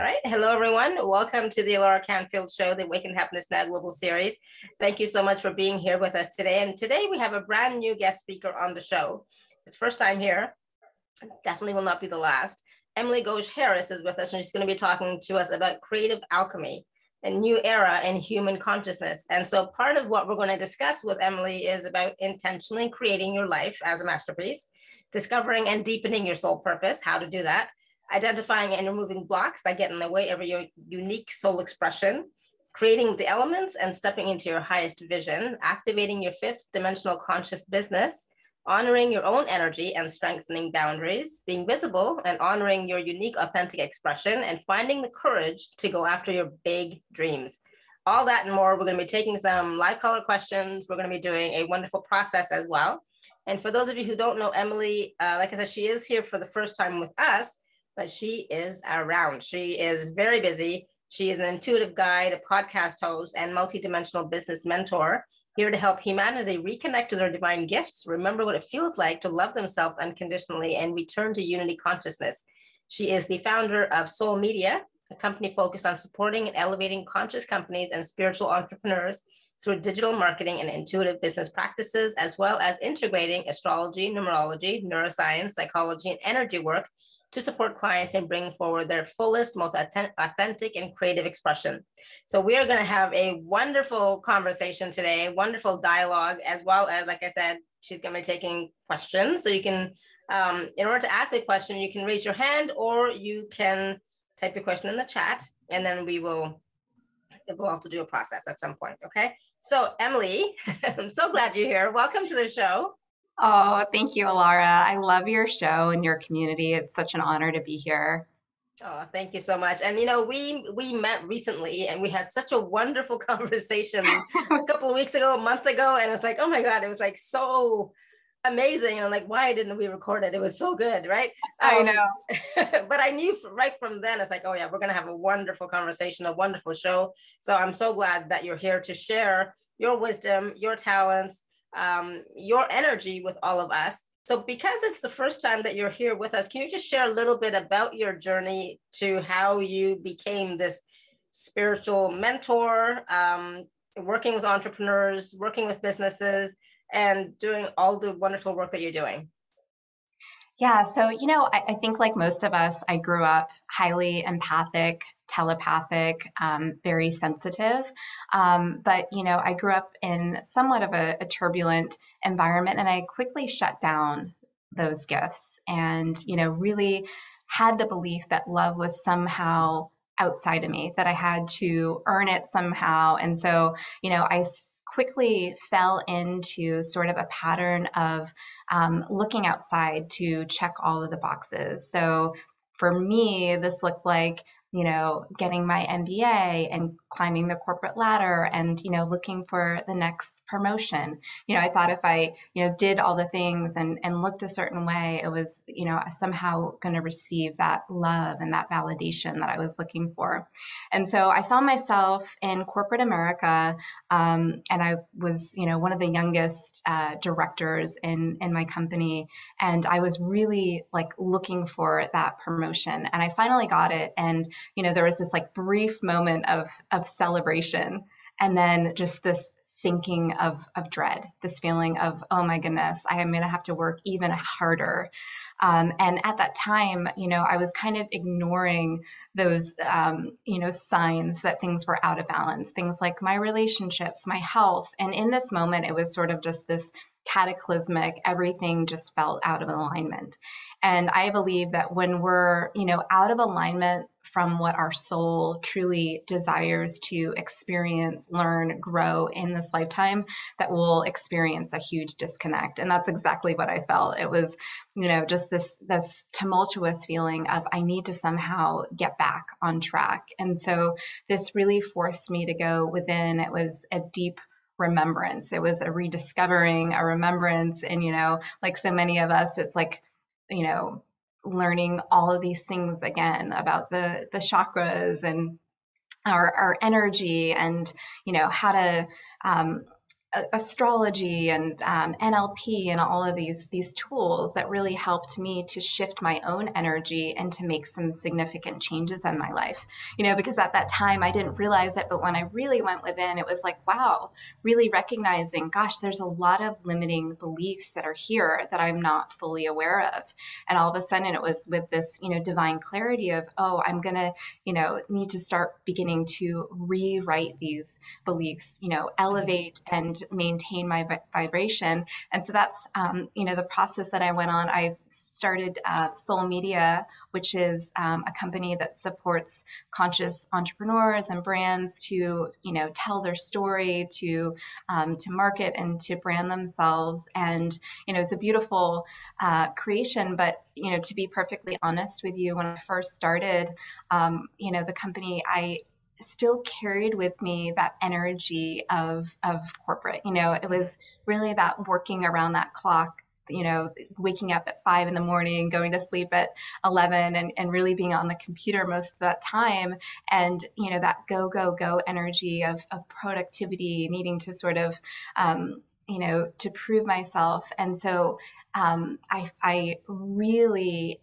All right. Hello, everyone. Welcome to the Alara Canfield Show, the Awaken Happiness Now Global Series. Thank you so much for being here with us today. And today we have a brand new guest speaker on the show. It's first time here. Definitely will not be the last. Emily Ghosh Harris is with us, and she's going to be talking to us about creative alchemy, a new era in human consciousness. And so, part of what we're going to discuss with Emily is about intentionally creating your life as a masterpiece, discovering and deepening your soul purpose, how to do that identifying and removing blocks that get in the way of your unique soul expression, creating the elements and stepping into your highest vision, activating your fifth dimensional conscious business, honoring your own energy and strengthening boundaries, being visible and honoring your unique authentic expression, and finding the courage to go after your big dreams. All that and more. We're going to be taking some live caller questions. We're going to be doing a wonderful process as well. And for those of you who don't know Emily, uh, like I said, she is here for the first time with us but she is around. She is very busy. She is an intuitive guide, a podcast host, and multidimensional business mentor here to help humanity reconnect to their divine gifts, remember what it feels like to love themselves unconditionally, and return to unity consciousness. She is the founder of Soul Media, a company focused on supporting and elevating conscious companies and spiritual entrepreneurs through digital marketing and intuitive business practices, as well as integrating astrology, numerology, neuroscience, psychology, and energy work to support clients and bring forward their fullest, most authentic and creative expression. So we are going to have a wonderful conversation today, wonderful dialogue, as well as, like I said, she's going to be taking questions. So you can, um, in order to ask a question, you can raise your hand or you can type your question in the chat, and then we will we'll also do a process at some point. Okay. So Emily, I'm so glad you're here. Welcome to the show. Oh, thank you, Alara. I love your show and your community. It's such an honor to be here. Oh, thank you so much. And you know, we we met recently and we had such a wonderful conversation a couple of weeks ago, a month ago, and it's like, oh my God, it was like so amazing. And I'm like, why didn't we record it? It was so good, right? Um, I know. but I knew right from then, it's like, oh yeah, we're gonna have a wonderful conversation, a wonderful show. So I'm so glad that you're here to share your wisdom, your talents, um, your energy with all of us. So, because it's the first time that you're here with us, can you just share a little bit about your journey to how you became this spiritual mentor, um, working with entrepreneurs, working with businesses, and doing all the wonderful work that you're doing? Yeah, so, you know, I, I, think like most of us, I grew up highly empathic, telepathic, um, very sensitive. Um, but, you know, I grew up in somewhat of a, a turbulent environment and I quickly shut down those gifts and, you know, really had the belief that love was somehow outside of me, that I had to earn it somehow. And so, you know, I quickly fell into sort of a pattern of um, looking outside to check all of the boxes. So for me, this looked like you know, getting my MBA and climbing the corporate ladder and, you know, looking for the next promotion. You know, I thought if I, you know, did all the things and, and looked a certain way, it was, you know, somehow going to receive that love and that validation that I was looking for. And so I found myself in corporate America. Um, and I was, you know, one of the youngest uh, directors in, in my company. And I was really like looking for that promotion. And I finally got it. And you know, there was this like brief moment of of celebration and then just this sinking of of dread, this feeling of, oh my goodness, I am gonna have to work even harder. Um, and at that time, you know, I was kind of ignoring those, um, you know, signs that things were out of balance, things like my relationships, my health. And in this moment, it was sort of just this cataclysmic, everything just felt out of alignment. And I believe that when we're, you know, out of alignment from what our soul truly desires to experience, learn, grow in this lifetime, that we'll experience a huge disconnect. And that's exactly what I felt. It was, you know, just this this tumultuous feeling of I need to somehow get back on track. And so this really forced me to go within. It was a deep remembrance. It was a rediscovering, a remembrance. And, you know, like so many of us, it's like, you know, learning all of these things again about the the chakras and our, our energy and you know how to um, astrology and um, NLP and all of these these tools that really helped me to shift my own energy and to make some significant changes in my life. You know, because at that time I didn't realize it, but when I really went within, it was like, wow, really recognizing, gosh, there's a lot of limiting beliefs that are here that I'm not fully aware of. And all of a sudden it was with this, you know, divine clarity of, oh, I'm gonna, you know, need to start beginning to rewrite these beliefs, you know, elevate and maintain my vibration. And so that's, um, you know, the process that I went on. I started uh, Soul Media, which is um, a company that supports conscious entrepreneurs and brands to, you know, tell their story, to um, to market and to brand themselves. And you know, it's a beautiful uh, creation. But you know, to be perfectly honest with you, when I first started, um, you know, the company, I still carried with me that energy of of corporate. You know, it was really that working around that clock you know, waking up at five in the morning, going to sleep at 11, and, and really being on the computer most of that time. And, you know, that go, go, go energy of, of productivity, needing to sort of, um, you know, to prove myself. And so um, I, I really,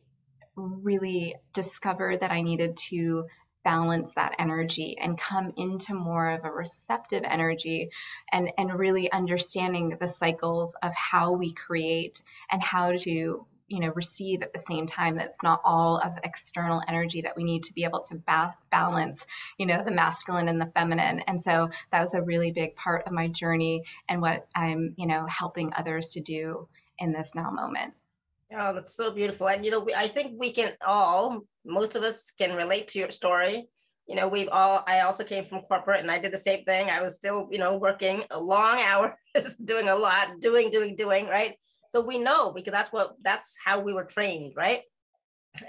really discovered that I needed to balance that energy and come into more of a receptive energy and, and really understanding the cycles of how we create and how to you know receive at the same time that's not all of external energy that we need to be able to ba- balance you know the masculine and the feminine. And so that was a really big part of my journey and what i'm you know helping others to do in this now moment Oh, that's so beautiful. And, you know, we, I think we can all, most of us can relate to your story. You know, we've all, I also came from corporate and I did the same thing. I was still, you know, working a long hours, doing a lot, doing, doing, doing, right? So we know because that's what, that's how we were trained, right?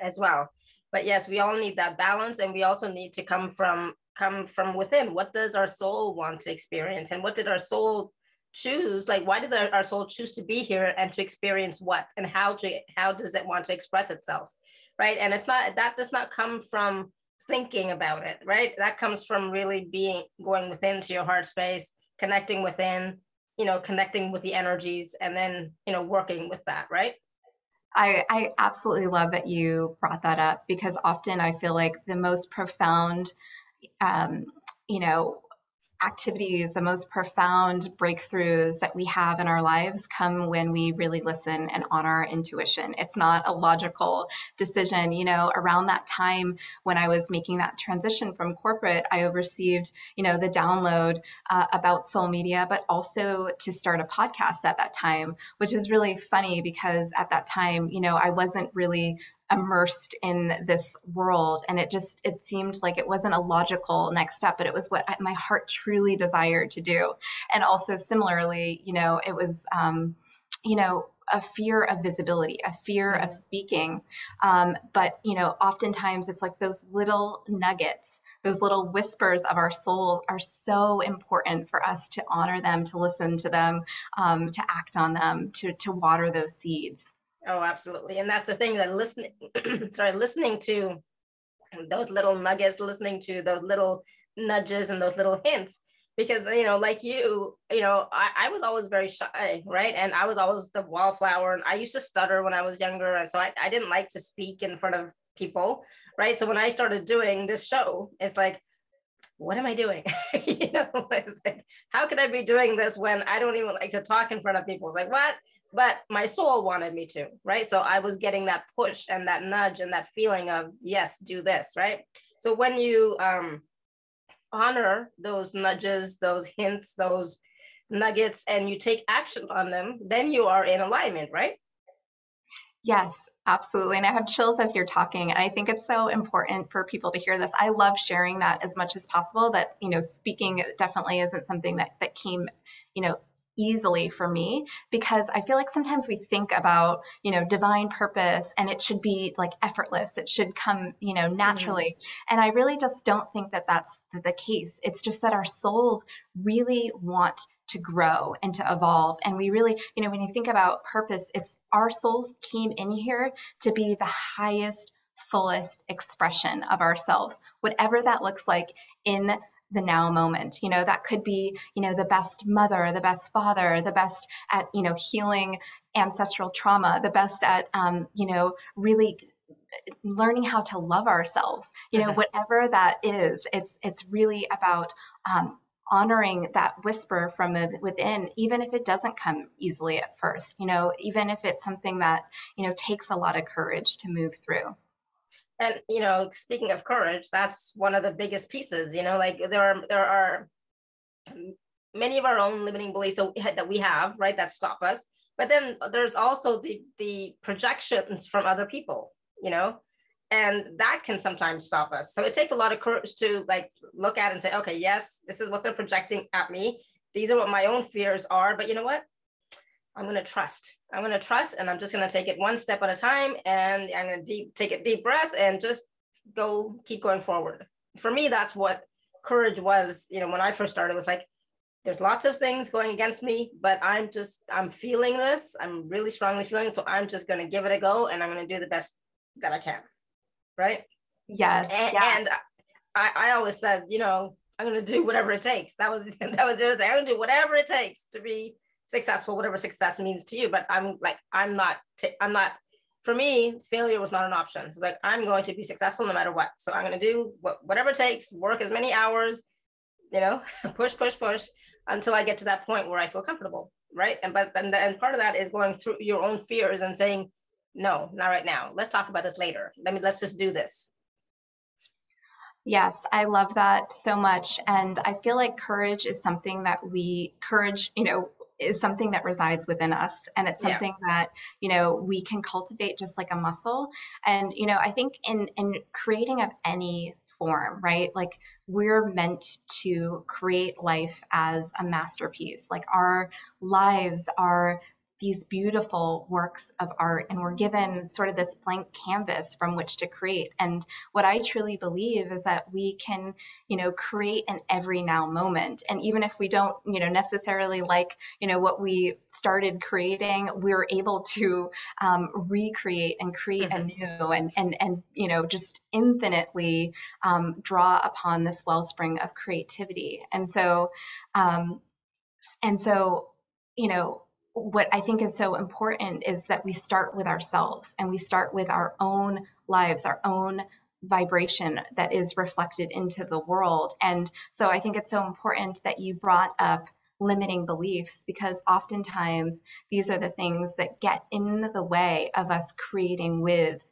As well. But yes, we all need that balance and we also need to come from, come from within. What does our soul want to experience? And what did our soul choose like why did our, our soul choose to be here and to experience what? And how to how does it want to express itself? Right? And it's not that does not come from thinking about it right? That comes from really being going within to your heart space connecting within you know connecting with the energies and then you know working with that right? I, I absolutely love that you brought that up because often I feel like the most profound, um, you know, activities, the most profound breakthroughs that we have in our lives come when we really listen and honor our intuition. It's not a logical decision. You know, around that time when I was making that transition from corporate, I received, you know, the download uh, about Soul Media, but also to start a podcast at that time, which is really funny because at that time, you know, I wasn't really immersed in this world and it just it seemed like it wasn't a logical next step but it was what my heart truly desired to do and also similarly you know it was um, you know a fear of visibility, a fear of speaking. Um, but you know, oftentimes it's like those little nuggets, those little whispers of our soul are so important for us to honor them, to listen to them, um, to act on them, to to water those seeds. Oh, absolutely. And that's the thing that listening, sorry, listening to those little nuggets, listening to those little nudges and those little hints, because, you know, like you, you know, I, I was always very shy, right? And I was always the wallflower and I used to stutter when I was younger. And so I, I didn't like to speak in front of people, right? So when I started doing this show, it's like, what am I doing? you know, it's like, how could I be doing this when I don't even like to talk in front of people? It's like, what? But my soul wanted me to, right? So I was getting that push and that nudge and that feeling of, yes, do this, right? So when you um, honor those nudges, those hints, those nuggets, and you take action on them, then you are in alignment, right? Yes, absolutely. And I have chills as you're talking. And I think it's so important for people to hear this. I love sharing that as much as possible that, you know, speaking definitely isn't something that, that came, you know, easily for me because I feel like sometimes we think about, you know, divine purpose and it should be like effortless. It should come, you know, naturally. Mm-hmm. And I really just don't think that that's the case. It's just that our souls really want to grow and to evolve. And we really, you know, when you think about purpose, it's our souls came in here to be the highest, fullest expression of ourselves, whatever that looks like in the now moment. You know, that could be, you know, the best mother, the best father, the best at, you know, healing ancestral trauma, the best at, um, you know, really learning how to love ourselves. You know, mm-hmm. whatever that is, it's it's really about um, honoring that whisper from within, even if it doesn't come easily at first. You know, even if it's something that you know takes a lot of courage to move through. And you know, speaking of courage, that's one of the biggest pieces. You know, like there are there are many of our own limiting beliefs that we have, right, that stop us. But then there's also the the projections from other people, you know, and that can sometimes stop us. So it takes a lot of courage to like look at and say, okay, yes, this is what they're projecting at me. These are what my own fears are. But you know what? I'm going to trust. I'm going to trust and I'm just going to take it one step at a time and I'm going to deep take a deep breath and just go keep going forward. For me that's what courage was, you know, when I first started it was like there's lots of things going against me, but I'm just I'm feeling this. I'm really strongly feeling so I'm just going to give it a go and I'm going to do the best that I can. Right? Yes. And, yeah. and I, I always said, you know, I'm going to do whatever it takes. That was that was the other thing. I'm going to do whatever it takes to be successful, whatever success means to you. But I'm like, I'm not, I'm not, for me, failure was not an option. It's like, I'm going to be successful no matter what. So I'm going to do what, whatever it takes, work as many hours, you know, push, push, push until I get to that point where I feel comfortable. Right. And, but, and, and part of that is going through your own fears and saying, no, not right now. Let's talk about this later. Let me, let's just do this. Yes, I love that so much. And I feel like courage is something that we, courage, you know, is something that resides within us and it's something yeah. that you know we can cultivate just like a muscle and you know i think in in creating of any form right like we're meant to create life as a masterpiece like our lives are these beautiful works of art and we're given sort of this blank canvas from which to create. And what i truly believe is that we can you know create an every now moment. And even if we don't you know necessarily like you know what we started creating we're able to um, recreate and create mm-hmm. anew and and and you know just infinitely um, draw upon this wellspring of creativity. And so um, and so you know what I think is so important is that we start with ourselves and we start with our own lives, our own vibration that is reflected into the world. And so I think it's so important that you brought up limiting beliefs because oftentimes these are the things that get in the way of us creating with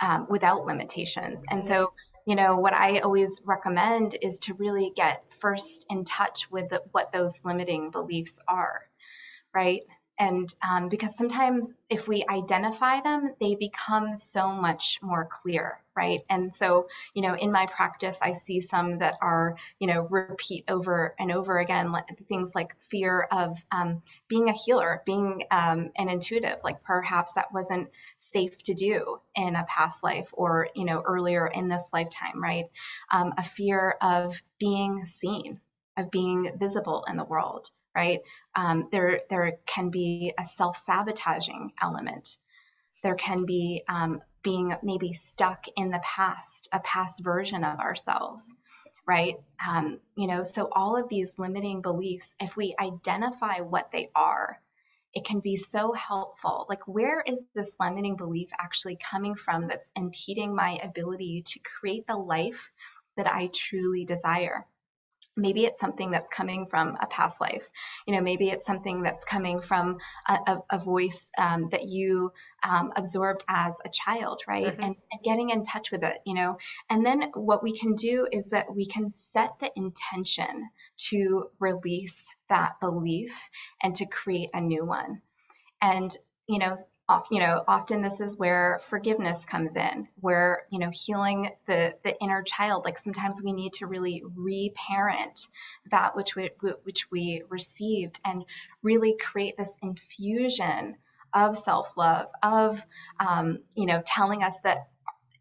um, without limitations. And so, you know, what I always recommend is to really get first in touch with the, what those limiting beliefs are right? And um, because sometimes if we identify them, they become so much more clear, right? And so, you know, in my practice, I see some that are, you know, repeat over and over again, like, things like fear of um, being a healer, being um, an intuitive, like perhaps that wasn't safe to do in a past life or, you know, earlier in this lifetime, right? Um, a fear of being seen, of being visible in the world right? Um, there, there can be a self-sabotaging element. There can be um, being maybe stuck in the past, a past version of ourselves, right? Um, you know, so all of these limiting beliefs, if we identify what they are, it can be so helpful. Like, where is this limiting belief actually coming from that's impeding my ability to create the life that I truly desire? Maybe it's something that's coming from a past life. You know maybe it's something that's coming from a, a, a voice um, that you um, absorbed as a child right? Mm-hmm. and, and, getting in touch with it you know? And then what we can do is that we can set the intention to release that belief and to create a new one. And you know you know often this is where forgiveness comes in where you know healing the the inner child. Like sometimes we need to really reparent that which we which we received and really create this infusion of self-love of um, you know telling us that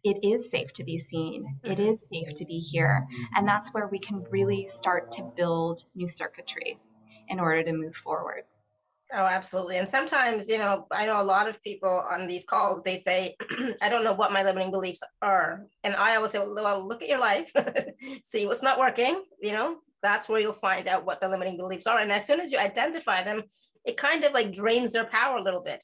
it is safe to be seen it mm-hmm. safe to be here. And that's where we can really start to build new circuitry in order to move forward Oh, absolutely. And sometimes, you know, I know a lot of people on these calls, they say, I don't know what my limiting beliefs are. And I always say, well, look at your life, see what's not working, you know, that's where you'll find out what the limiting beliefs are. And as soon as you identify them, it kind of like drains their power a little bit,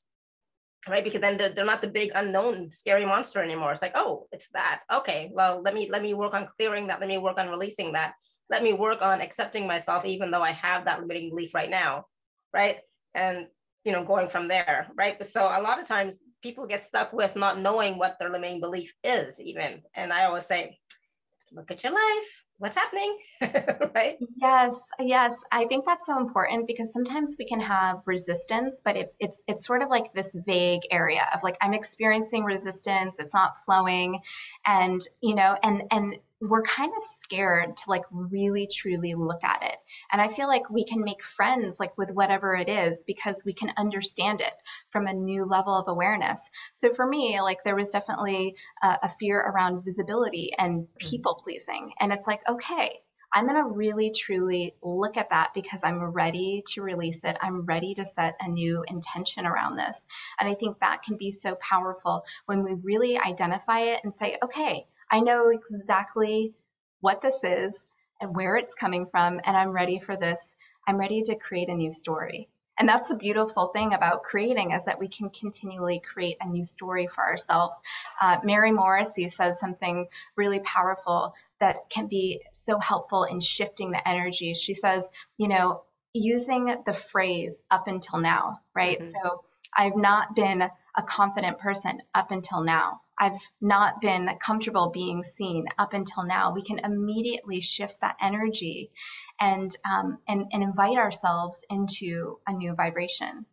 right? Because then they're, they're not the big unknown scary monster anymore. It's like, oh, it's that. Okay, well, let me let me work on clearing that. Let me work on releasing that. Let me work on accepting myself, even though I have that limiting belief right now, right? And you know going from there right? But so a lot of times people get stuck with not knowing what their limiting belief is even. And i always say look at your life. What's happening? Right? Yes yes. I think that's so important because sometimes we can have resistance but it, it's it's sort of like this vague area of like i'm experiencing resistance. It's not flowing. And you know and and we're kind of scared to like really truly look at it. And I feel like we can make friends like with whatever it is because we can understand it from a new level of awareness. So for me, like there was definitely a, a fear around visibility and mm-hmm. people pleasing. And it's like, okay, I'm going to really truly look at that because I'm ready to release it. I'm ready to set a new intention around this. And I think that can be so powerful when we really identify it and say, okay, I know exactly what this is and where it's coming from, and I'm ready for this. I'm ready to create a new story. And that's the beautiful thing about creating is that we can continually create a new story for ourselves. Uh, Mary Morrissey says something really powerful that can be so helpful in shifting the energy. She says, you know, using the phrase up until now, right? Mm-hmm. So I've not been a confident person up until now. I've not been comfortable being seen up until now. We can immediately shift that energy and um, and, and invite ourselves into a new vibration.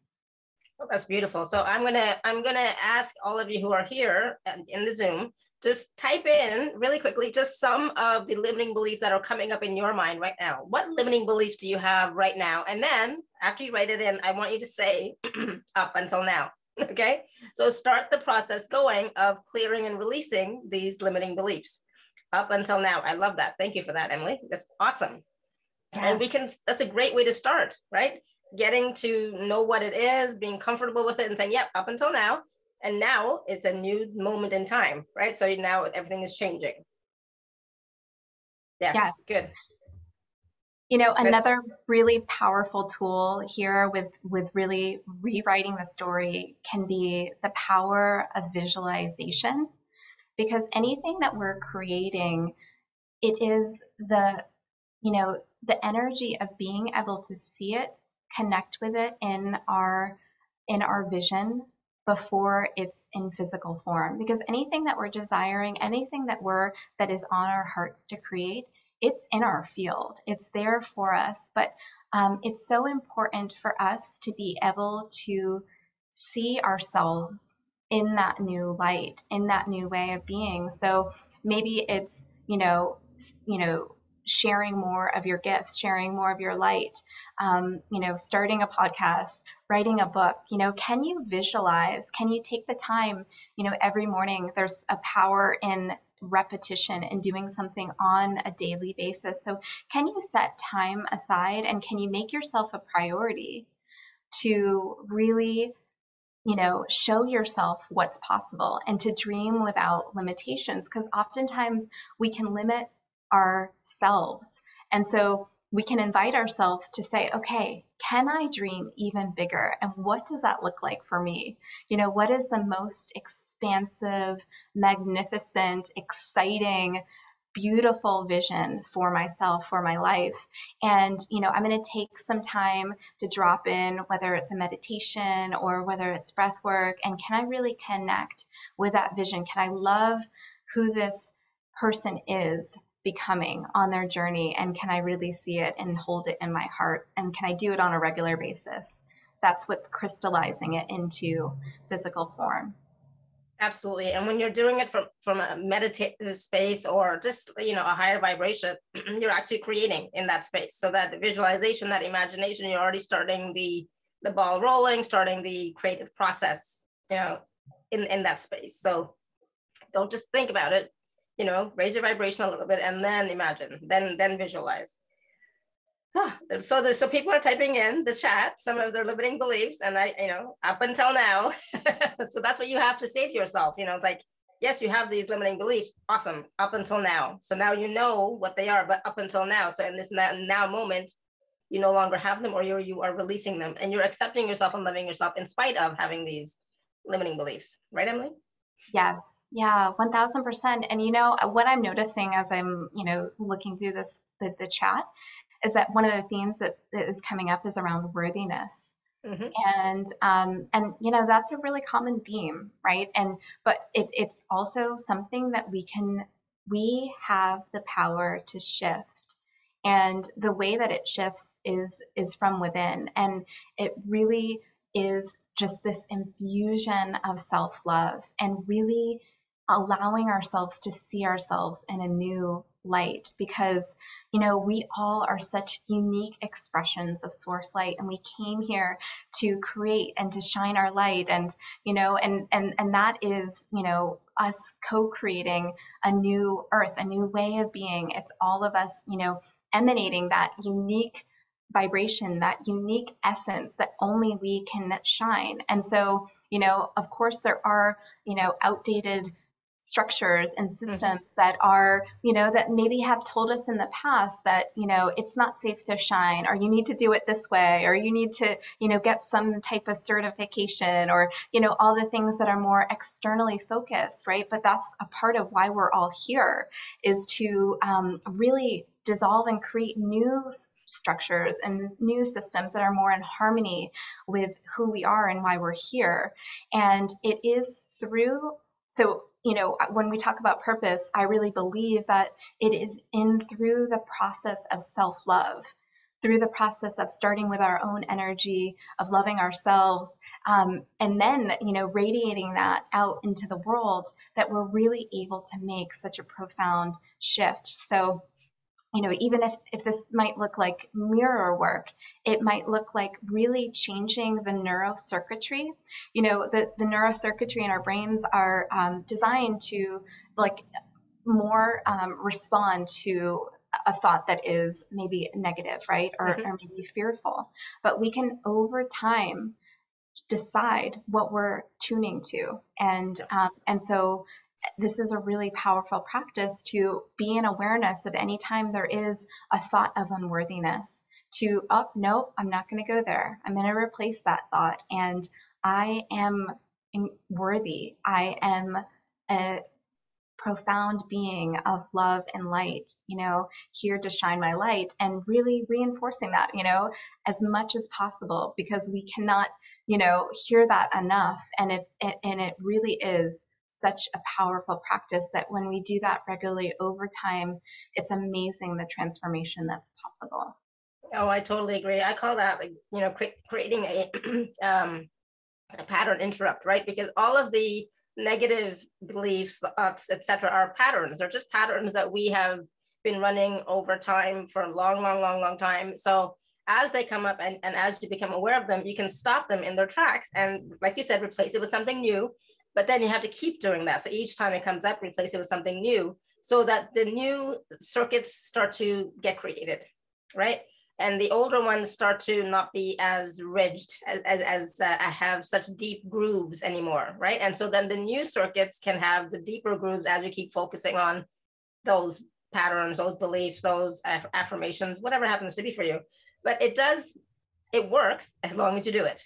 Oh, that's beautiful. So I'm gonna I'm gonna ask all of you who are here in the Zoom just type in really quickly just some of the limiting beliefs that are coming up in your mind right now. What limiting beliefs do you have right now? And then after you write it in, I want you to say up until now. Okay, so start the process going of clearing and releasing these limiting beliefs up until now. I love that. Thank you for that, Emily. That's awesome. Yeah. And we can, that's a great way to start, right? Getting to know what it is, being comfortable with it, and saying, yep, yeah, up until now. And now it's a new moment in time, right? So now everything is changing. Yeah, yes. good. You know, another really powerful tool here with with really rewriting the story can be the power of visualization. Because anything that we're creating it is the you know, the energy of being able to see it, connect with it in our in our vision before it's in physical form. Because anything that we're desiring anything that we're that is on our hearts to create it's in our field, it's there for us. But um, it's so important for us to be able to see ourselves in that new light, in that new way of being. So maybe it's, you know, you know, sharing more of your gifts, sharing more of your light, um, you know, starting a podcast, writing a book. You know, can you visualize? Can you take the time? You know, every morning there's a power in repetition and doing something on a daily basis. So, can you set time aside and can you make yourself a priority to really, you know, show yourself what's possible and to dream without limitations? Because oftentimes we can limit ourselves. And so, we can invite ourselves to say, okay, can I dream even bigger? And what does that look like for me? You know, what is the most expansive, magnificent, exciting, beautiful vision for myself, for my life. And, you know, I'm going to take some time to drop in, whether it's a meditation or whether it's breath work. And can I really connect with that vision? Can I love who this person is becoming on their journey? And can I really see it and hold it in my heart? And can I do it on a regular basis? That's what's crystallizing it into physical form. Absolutely. And when you're doing it from, from a meditative space or just, you know, a higher vibration, you're actually creating in that space. So that visualization, that imagination, you're already starting the, the ball rolling, starting the creative process, you know, in, in that space. So don't just think about it, you know, raise your vibration a little bit and then imagine, then, then visualize. so the, so people are typing in the chat some of their limiting beliefs and i you know up until now so that's what you have to say to yourself you know it's like yes you have these limiting beliefs awesome up until now. So now you know what they are but up until now so in this now, now moment you no longer have them or you're, you are releasing them and you're accepting yourself and loving yourself in spite of having these limiting beliefs. Right emily? Yes yeah 1000% and you know what i'm noticing as i'm you know looking through this the, the chat is that one of the themes that is coming up is around worthiness. Mm-hmm. And um, and you know that's a really common theme, right? And but it, it's also something that we can we have the power to shift, and the way that it shifts is is from within, and it really is just this infusion of self love and really allowing ourselves to see ourselves in a new light because you know we all are such unique expressions of source light and we came here to create and to shine our light and you know and and and that is you know us co-creating a new earth a new way of being. It's all of us you know emanating that unique vibration that unique essence that only we can shine. And so you know of course there are you know outdated structures and mm-hmm. systems mm-hmm. that are, you know, that maybe have told us in the past that, you know, it's not safe to shine or you need to do it this way or you need to, you know, get some type of certification or, you know, all the things that are more externally focused, right? But that's a part of why we're all here is to um, really dissolve and create new structures and new systems that are more in harmony with who we are and why we're here. And it is through so you know, when we talk about purpose, I really believe that it is in through the process of self love, through the process of starting with our own energy, of loving ourselves, um, and then, you know, radiating that out into the world that we're really able to make such a profound shift. So, you know, even if, if this might look like mirror work, it might look like really changing the neurocircuitry. You know, the, the neurocircuitry in our brains are um, designed to like more um, respond to a thought that is maybe negative, right? Or, mm-hmm. or maybe fearful. But we can over time decide what we're tuning to. And um, and so this is a really powerful practice to be in awareness of any time there is a thought of unworthiness to up oh, nope i'm not going to go there. I'm going to replace that thought. And i am worthy. I am a profound being of love and light you know here to shine my light and really reinforcing that you know as much as possible because we cannot you know hear that enough. And it, it and it really is such a powerful practice that when we do that regularly over time, it's amazing the transformation that's possible. Oh, I totally agree. I call that like, you know, creating a, um, a pattern interrupt, right? Because all of the negative beliefs, etc., are patterns. They're just patterns that we have been running over time for a long, long, long, long time. So as they come up and, and as you become aware of them, you can stop them in their tracks. And like you said, replace it with something new but then you have to keep doing that. So each time it comes up, replace it with something new so that the new circuits start to get created, right? And the older ones start to not be as ridged, as, as, as uh, have such deep grooves anymore, right? And so then the new circuits can have the deeper grooves as you keep focusing on those patterns, those beliefs, those aff- affirmations, whatever happens to be for you. But it does, it works as long as you do it.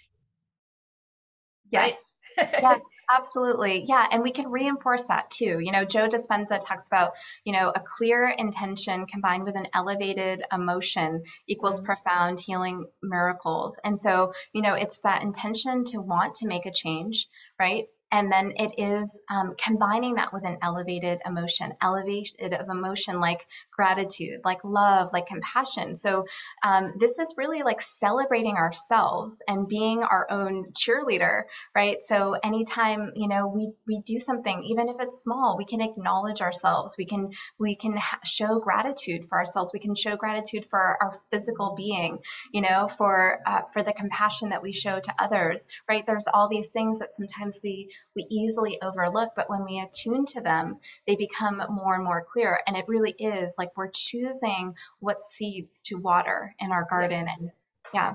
Yes. Right? yes. Absolutely. Yeah. And we can reinforce that too. You know, Joe Dispenza talks about, you know, a clear intention combined with an elevated emotion equals mm-hmm. profound healing miracles. And so, you know, it's that intention to want to make a change, right? And then it is um, combining that with an elevated emotion, elevated of emotion like gratitude, like love, like compassion. So um, this is really like celebrating ourselves and being our own cheerleader, right? So anytime you know we we do something, even if it's small, we can acknowledge ourselves. We can we can ha- show gratitude for ourselves. We can show gratitude for our, our physical being, you know, for uh, for the compassion that we show to others, right? There's all these things that sometimes we we easily overlook. But when we attune to them, they become more and more clear. And it really is like we're choosing what seeds to water in our garden. Yeah. And yeah.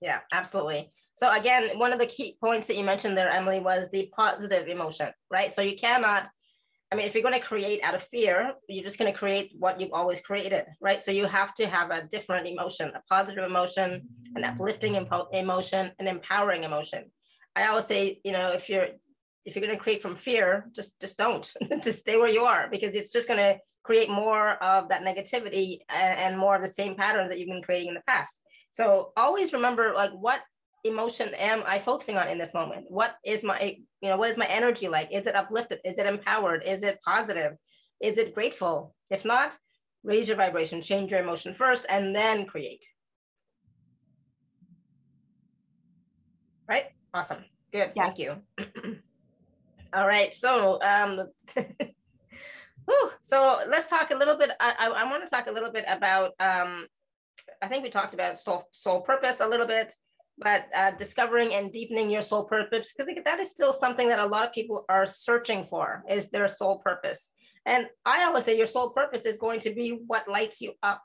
Yeah, absolutely. So again, one of the key points that you mentioned there, Emily, was the positive emotion, right? So you cannot I mean, if you're going to create out of fear, you're just going to create what you've always created, right? So you have to have a different emotion, a positive emotion, an uplifting emotion, an empowering emotion. I always say, you know, if you're if you're going to create from fear, just just don't, just stay where you are because it's just going to create more of that negativity and, and more of the same patterns that you've been creating in the past. So always remember, like, what emotion am I focusing on in this moment? What is my, you know, what is my energy like? Is it uplifted? Is it empowered? Is it positive? Is it grateful? If not, raise your vibration, change your emotion first, and then create. Right? Awesome. Good. Yeah. Thank you. All right. So, um, so let's talk a little bit. I, I, I want to talk a little bit about, um, I think we talked about soul, soul purpose a little bit but uh, discovering and deepening your soul purpose because that is still something that a lot of people are searching for is their soul purpose and i always say your soul purpose is going to be what lights you up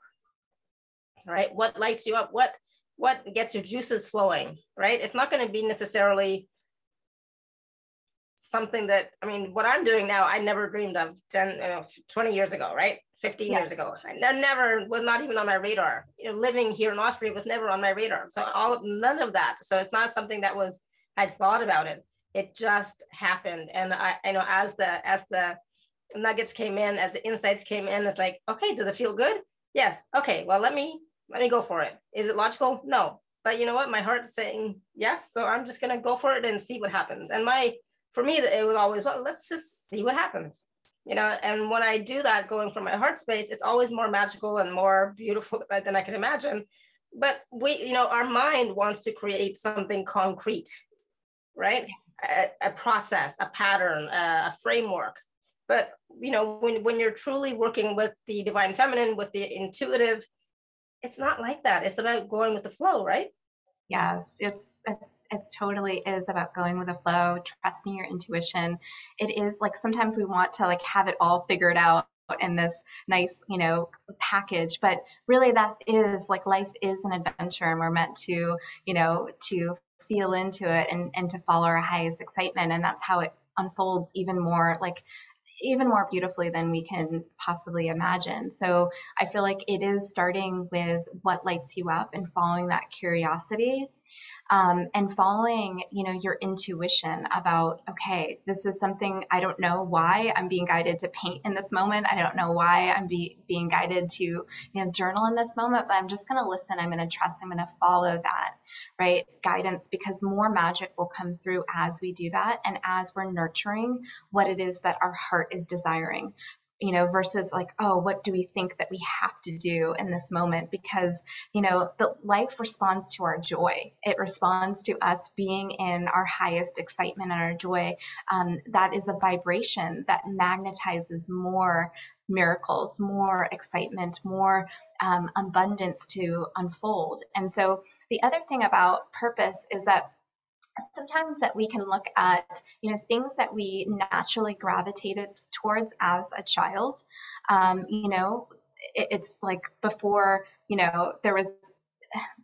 right what lights you up what what gets your juices flowing right it's not going to be necessarily something that i mean what i'm doing now i never dreamed of 10 you know, 20 years ago right 15 yeah. years ago. I never was not even on my radar. You know, living here in Austria was never on my radar. So all none of that. So it's not something that was I'd thought about it. It just happened. And I, I know as the as the nuggets came in, as the insights came in, it's like, okay, does it feel good? Yes. Okay. Well, let me let me go for it. Is it logical? No. But you know what? My heart's saying yes. So I'm just gonna go for it and see what happens. And my for me, it was always well, let's just see what happens you know? And when i do that going from my heart space it's always more magical and more beautiful than i can imagine. But we you know our mind wants to create something concrete right? A, a process a pattern a, a framework. But you know when, when you're truly working with the divine feminine with the intuitive it's not like that. It's about going with the flow right Yes, it's it's it's totally is about going with the flow, trusting your intuition. It is like sometimes we want to like have it all figured out in this nice, you know, package, but really that is like life is an adventure and we're meant to, you know, to feel into it and and to follow our highest excitement and that's how it unfolds even more like even more beautifully than we can possibly imagine. So I feel like it is starting with what lights you up and following that curiosity um, and following you know your intuition about okay this is something i don't know why i'm being guided to paint in this moment. I don't know why i'm be, being guided to you know journal in this moment but i'm just going to listen. I'm going to trust. I'm going to follow that right guidance because more magic will come through as we do that and as we're nurturing what it is that our heart is desiring you know, versus like, oh, what do we think that we have to do in this moment? Because, you know, the life responds to our joy. It responds to us being in our highest excitement and our joy. Um, that is a vibration that magnetizes more miracles, more excitement, more um, abundance to unfold. And so the other thing about purpose is that sometimes that we can look at you know things that we naturally gravitated towards as a child. Um, you know it, it's like before you know there was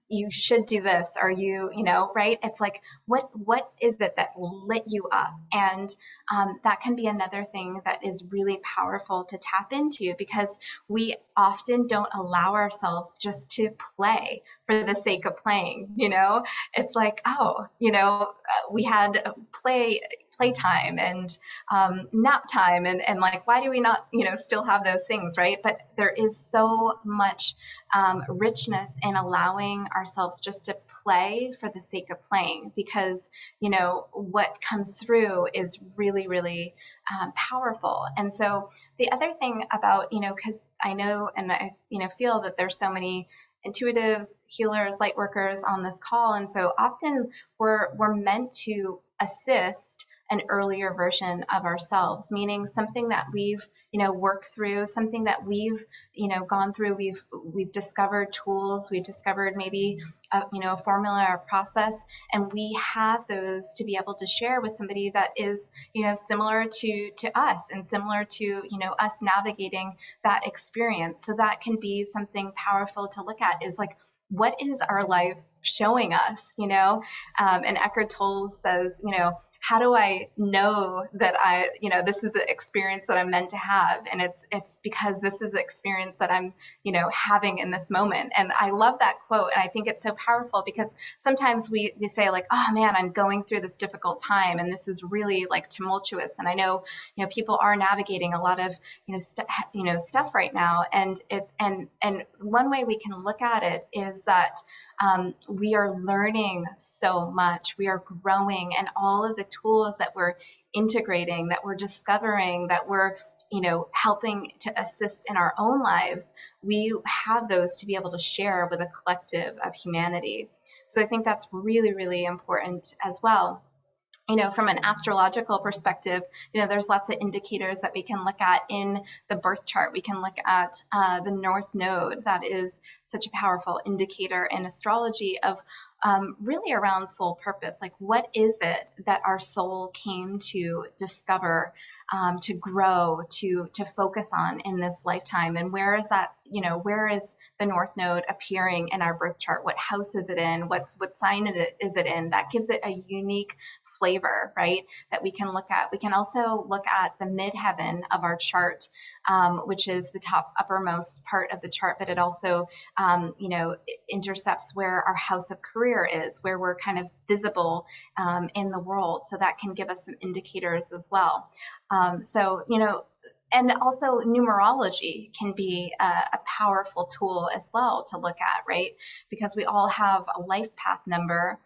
you should do this or you you know right? It's like what what is it that lit you up? And um, that can be another thing that is really powerful to tap into because we often don't allow ourselves just to play for the sake of playing you know? It's like oh you know uh, we had play playtime and um, nap time and, and like why do we not you know still have those things right? But there is so much um, richness in allowing ourselves just to play for the sake of playing because you know what comes through is really really um, powerful. And so the other thing about you know because i know and i you know feel that there's so many intuitives healers light workers on this call. And so often we're we're meant to assist an earlier version of ourselves, meaning something that we've, you know, worked through, something that we've, you know, gone through. We've we've discovered tools, we've discovered maybe, a, you know, a formula or process, and we have those to be able to share with somebody that is, you know, similar to to us and similar to, you know, us navigating that experience. So that can be something powerful to look at. Is like what is our life showing us, you know? Um, and Eckhart Tolle says, you know, how do I know that I, you know, this is an experience that I'm meant to have? And it's it's because this is an experience that I'm, you know, having in this moment. And I love that quote. And I think it's so powerful because sometimes we, we say like, oh man, I'm going through this difficult time and this is really like tumultuous. And I know, you know, people are navigating a lot of, you know, st- you know, stuff right now. And it and and one way we can look at it is that um, we are learning so much. We are growing, and all of the tools that we're integrating, that we're discovering, that we're you know helping to assist in our own lives, we have those to be able to share with a collective of humanity. So I think that's really, really important as well you know, from an astrological perspective, you know, there's lots of indicators that we can look at in the birth chart. We can look at uh, the North Node, that is such a powerful indicator in astrology of um, really around soul purpose. Like, what is it that our soul came to discover, um, to grow, to to focus on in this lifetime? And where is that? You know, where is the North Node appearing in our birth chart? What house is it in? What's what sign is it in? That gives it a unique flavor, right? That we can look at. We can also look at the midheaven of our chart, um, which is the top uppermost part of the chart, but it also, um, you know, intercepts where our house of career is, where we're kind of visible um, in the world. So that can give us some indicators as well. Um, so, you know, and also numerology can be a, a, powerful tool as well to look at, right? Because we all have a life path number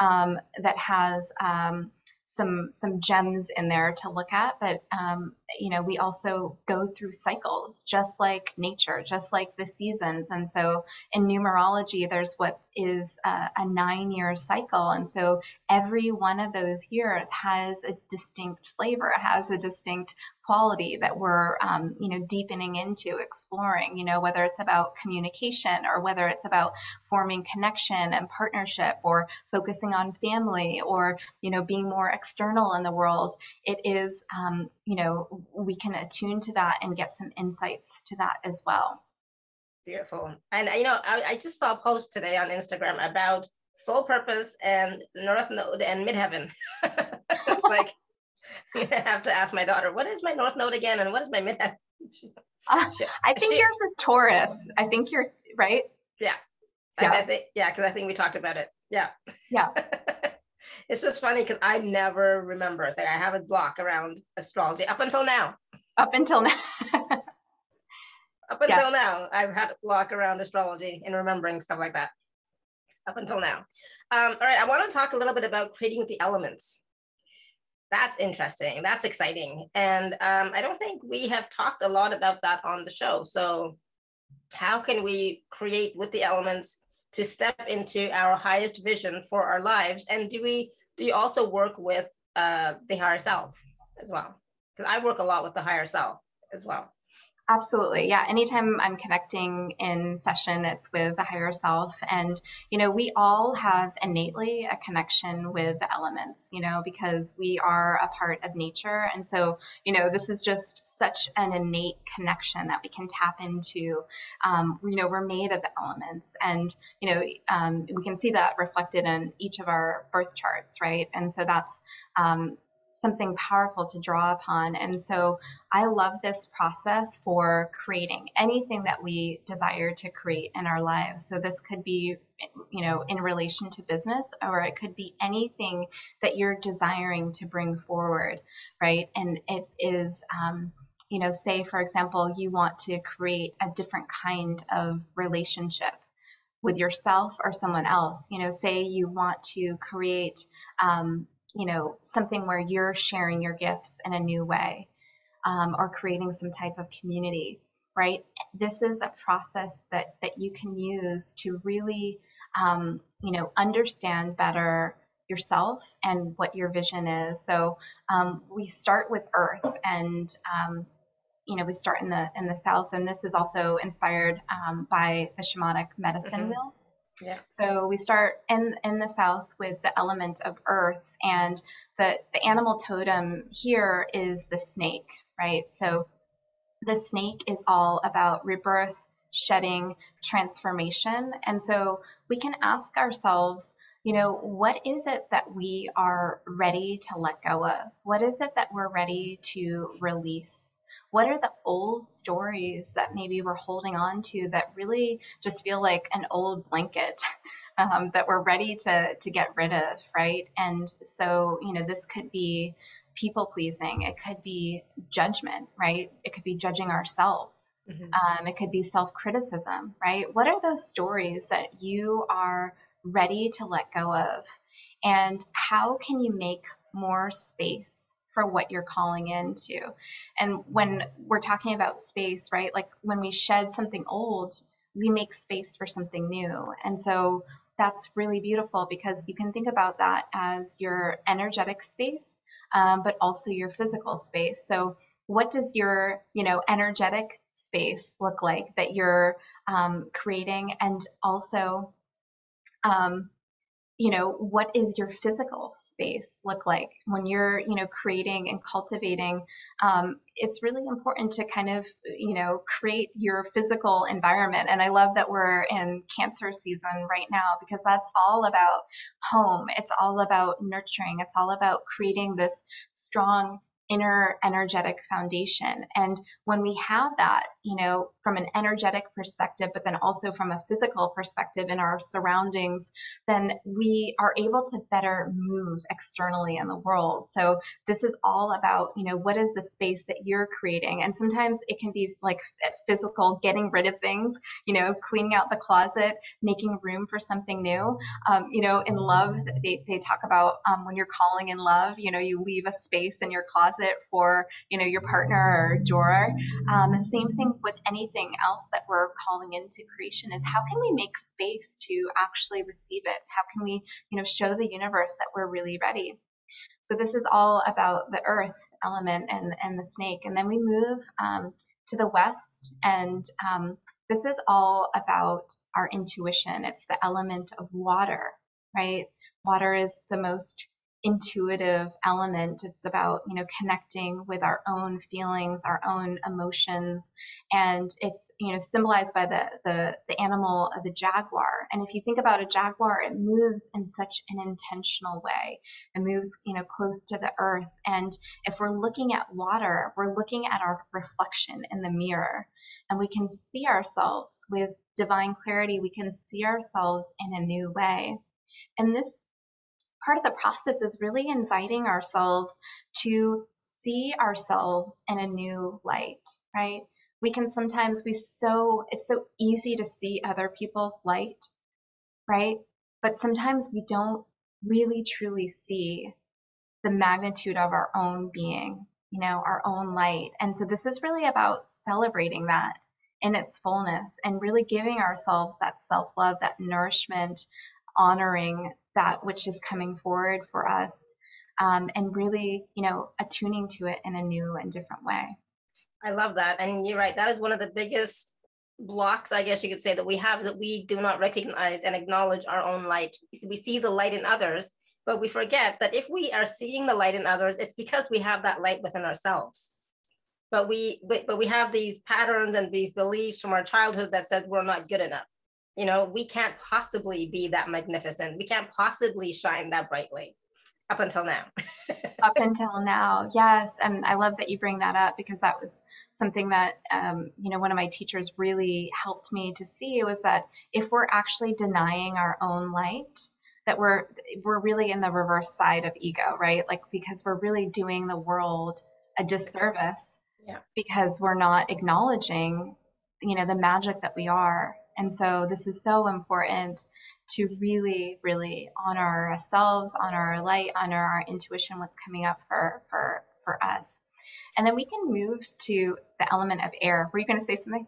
um, that has um, some some gems in there to look at. But um, you know, we also go through cycles, just like nature, just like the seasons. And so, in numerology, there's what is a, a nine-year cycle, and so every one of those years has a distinct flavor, has a distinct quality that we're um, you know deepening into exploring you know whether it's about communication or whether it's about forming connection and partnership or focusing on family or you know being more external in the world it is um, you know we can attune to that and get some insights to that as well. Beautiful. And you know I, I just saw a post today on instagram about soul purpose and north node and midheaven. It's like I have to ask my daughter, what is my north node again, and what is my mid? uh, I think she, yours is Taurus. I think you're right. Yeah. Yeah. I, I think yeah, because I think we talked about it. Yeah. Yeah. it's just funny because I never remember. It's like I have a block around astrology up until now. Up until now. up until yeah. now, I've had a block around astrology and remembering stuff like that. Up until now. Um, all right, I want to talk a little bit about creating the elements. That's interesting. That's exciting. And um, I don't think we have talked a lot about that on the show. So, how can we create with the elements to step into our highest vision for our lives? And do we do you also work with uh, the higher self as well? Because I work a lot with the higher self as well. Absolutely. Yeah. Anytime I'm connecting in session, it's with the higher self. And, you know, we all have innately a connection with the elements, you know, because we are a part of nature. And so, you know, this is just such an innate connection that we can tap into. Um, you know, we're made of the elements. And, you know, um, we can see that reflected in each of our birth charts, right? And so that's, um, something powerful to draw upon. And so I love this process for creating anything that we desire to create in our lives. So this could be, you know, in relation to business, or it could be anything that you're desiring to bring forward, right? And it is, um, you know, say, for example, you want to create a different kind of relationship with yourself or someone else. You know, say you want to create um, you know, something where you're sharing your gifts in a new way um, or creating some type of community, right? This is a process that, that you can use to really, um, you know, understand better yourself and what your vision is. So um, we start with Earth, and um, you know we start in the in the South, and this is also inspired um, by the shamanic medicine mm-hmm. wheel. Yeah. So we start in in the South with the element of Earth, and the the animal totem here is the snake, right? So the snake is all about rebirth, shedding, transformation, and so we can ask ourselves you know, what is it that we are ready to let go of? What is it that we're ready to release? What are the old stories that maybe we're holding on to that really just feel like an old blanket um, that we're ready to, to get rid of, right? And so, you know, this could be people pleasing, it could be judgment, right? It could be judging ourselves. Mm-hmm. Um, it could be self criticism, right? What are those stories that you are ready to let go of? And how can you make more space for what you're calling into? And when we're talking about space, right? Like when we shed something old, we make space for something new. And so that's really beautiful because you can think about that as your energetic space, um, but also your physical space. So what does your, you know, energetic space look like that you're um, creating? And also, um, you know what is your physical space look like? When you're you know creating and cultivating um, it's really important to kind of you know create your physical environment. And i love that we're in cancer season right now because that's all about home. It's all about nurturing. It's all about creating this strong inner energetic foundation. And when we have that, you know, from an energetic perspective, but then also from a physical perspective in our surroundings, then we are able to better move externally in the world. So this is all about, you know, what is the space that you're creating? And sometimes it can be like physical, getting rid of things, you know, cleaning out the closet, making room for something new. Um, you know, in love, they, they talk about um, when you're calling in love, you know, you leave a space in your closet it for you know your partner or drawer. Um, same thing with anything else that we're calling into creation is how can we make space to actually receive it? How can we you know show the universe that we're really ready? So this is all about the earth element and and the snake, and then we move um, to the west and um, this is all about our intuition. It's the element of water, right? Water is the most intuitive element. It's about, you know, connecting with our own feelings, our own emotions. And it's, you know, symbolized by the, the, the animal of the jaguar. And if you think about a jaguar, it moves in such an intentional way. It moves, you know, close to the earth. And if we're looking at water, we're looking at our reflection in the mirror. And we can see ourselves with divine clarity. We can see ourselves in a new way. And this part of the process is really inviting ourselves to see ourselves in a new light, right? We can sometimes be so, it's so easy to see other people's light, right? But sometimes we don't really truly see the magnitude of our own being, you know, our own light. And so this is really about celebrating that in its fullness and really giving ourselves that self love, that nourishment, honoring that which is coming forward for us um, and really, you know, attuning to it in a new and different way. I love that. And you're right. That is one of the biggest blocks, I guess you could say, that we have that we do not recognize and acknowledge our own light. We see the light in others, but we forget that if we are seeing the light in others, it's because we have that light within ourselves. But we but, but we have these patterns and these beliefs from our childhood that said we're not good enough you know we can't possibly be that magnificent. We can't possibly shine that brightly up until now. Up until now yes. And i love that you bring that up because that was something that um, you know one of my teachers really helped me to see was that if we're actually denying our own light that we're we're really in the reverse side of ego right? Like because we're really doing the world a disservice yeah. because we're not acknowledging you know the magic that we are and so this is so important to really, really honor ourselves, honor our light, honor our intuition, what's coming up for for for us. And then we can move to the element of air. Were you going to say something?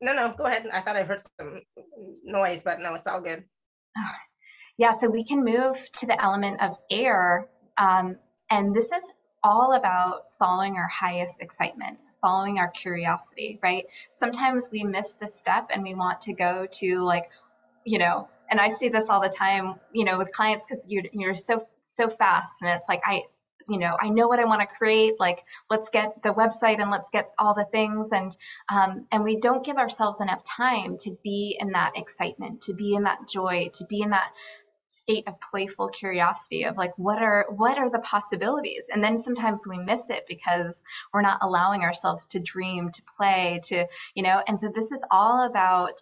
No, no, go ahead. I thought I heard some noise, but no, it's all good. Yeah, so we can move to the element of air. Um, and this is all about following our highest excitement, following our curiosity, right? Sometimes we miss the step and we want to go to like, you know, and I see this all the time, you know, with clients because you're, you're so, so fast. And it's like, I, you know, I know what I want to create. Like, let's get the website and let's get all the things. And um, and we don't give ourselves enough time to be in that excitement, to be in that joy, to be in that state of playful curiosity of like what are what are the possibilities and then sometimes we miss it because we're not allowing ourselves to dream to play to you know and so this is all about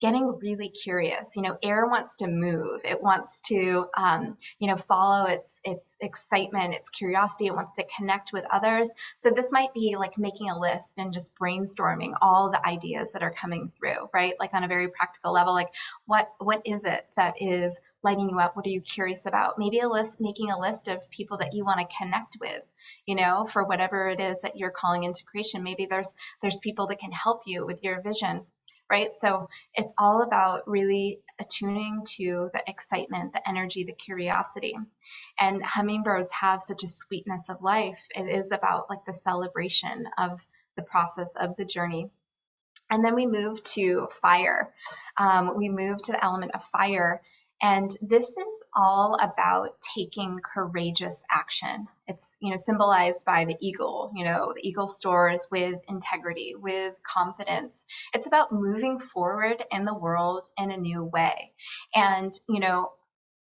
getting really curious. You know, air wants to move. It wants to, um, you know, follow its its excitement, its curiosity. It wants to connect with others. So this might be like making a list and just brainstorming all the ideas that are coming through, right? Like on a very practical level, like what what is it that is lighting you up? What are you curious about? Maybe a list, making a list of people that you want to connect with, you know, for whatever it is that you're calling into creation. Maybe there's there's people that can help you with your vision right? So it's all about really attuning to the excitement, the energy, the curiosity. And hummingbirds have such a sweetness of life. It is about like the celebration of the process of the journey. And then we move to fire. Um, we move to the element of fire. And this is all about taking courageous action. It's, you know, symbolized by the eagle, you know, the eagle soars with integrity, with confidence. It's about moving forward in the world in a new way. And, you know,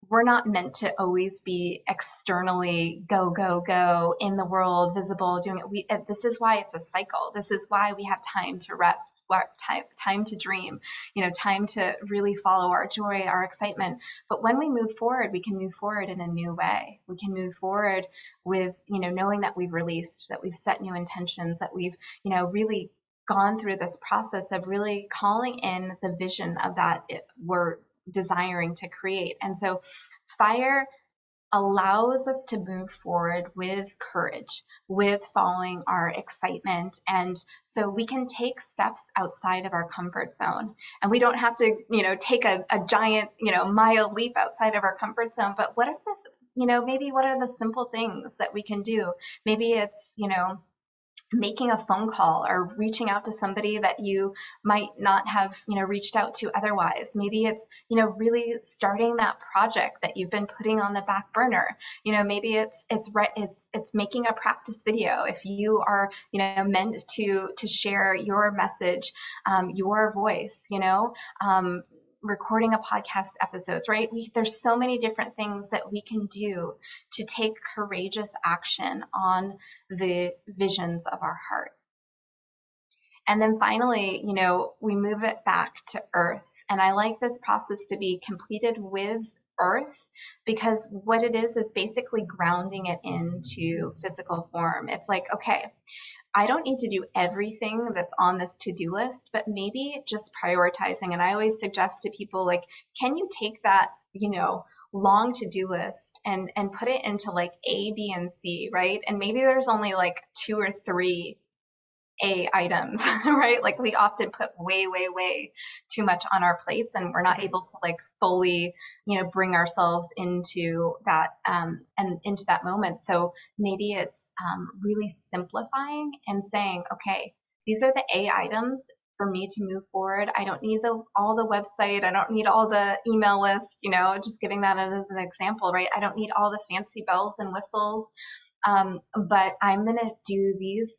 we're not meant to always be externally go go go in the world visible doing it. We uh, this is why it's a cycle. This is why we have time to rest time time to dream you know time to really follow our joy our excitement. But when we move forward we can move forward in a new way. We can move forward with you know knowing that we've released that we've set new intentions that we've you know really gone through this process of really calling in the vision of that eh, we're desiring to create. And so fire allows us to move forward with courage, with following our excitement. And so we can take steps outside of our comfort zone. And we don't have to, you know, take a, a giant, you know, mile leap outside of our comfort zone. But what if the, you know, maybe what are the simple things that we can do? Maybe it's, you know, making a phone call or reaching out to somebody that you might not have you know reached out to otherwise. Maybe it's you know really starting that project that you've been putting on the back burner. You know maybe it's it's it's it's making a practice video. If you are you know meant to to share your message um, your voice you know um, recording a podcast episodes, right? We, there's so many different things that we can do to take courageous action on the visions of our heart. And then finally, you know, we move it back to earth. And I like this process to be completed with earth because what it is is basically grounding it into physical form. It's like, okay, I don't need to do everything that's on this to do list, but maybe just prioritizing. And I always suggest to people, like, can you take that, you know, long to do list and and put it into like A, B, and C, right? And maybe there's only like two or three a items, right? Like we often put way, way, way too much on our plates and we're not mm-hmm. able to like fully, you know, bring ourselves into that um, and into that moment. So maybe it's um, really simplifying and saying, okay, these are the A items for me to move forward. I don't need the all the website. I don't need all the email list. You know, just giving that as an example, right? I don't need all the fancy bells and whistles. Um, but I'm going to do these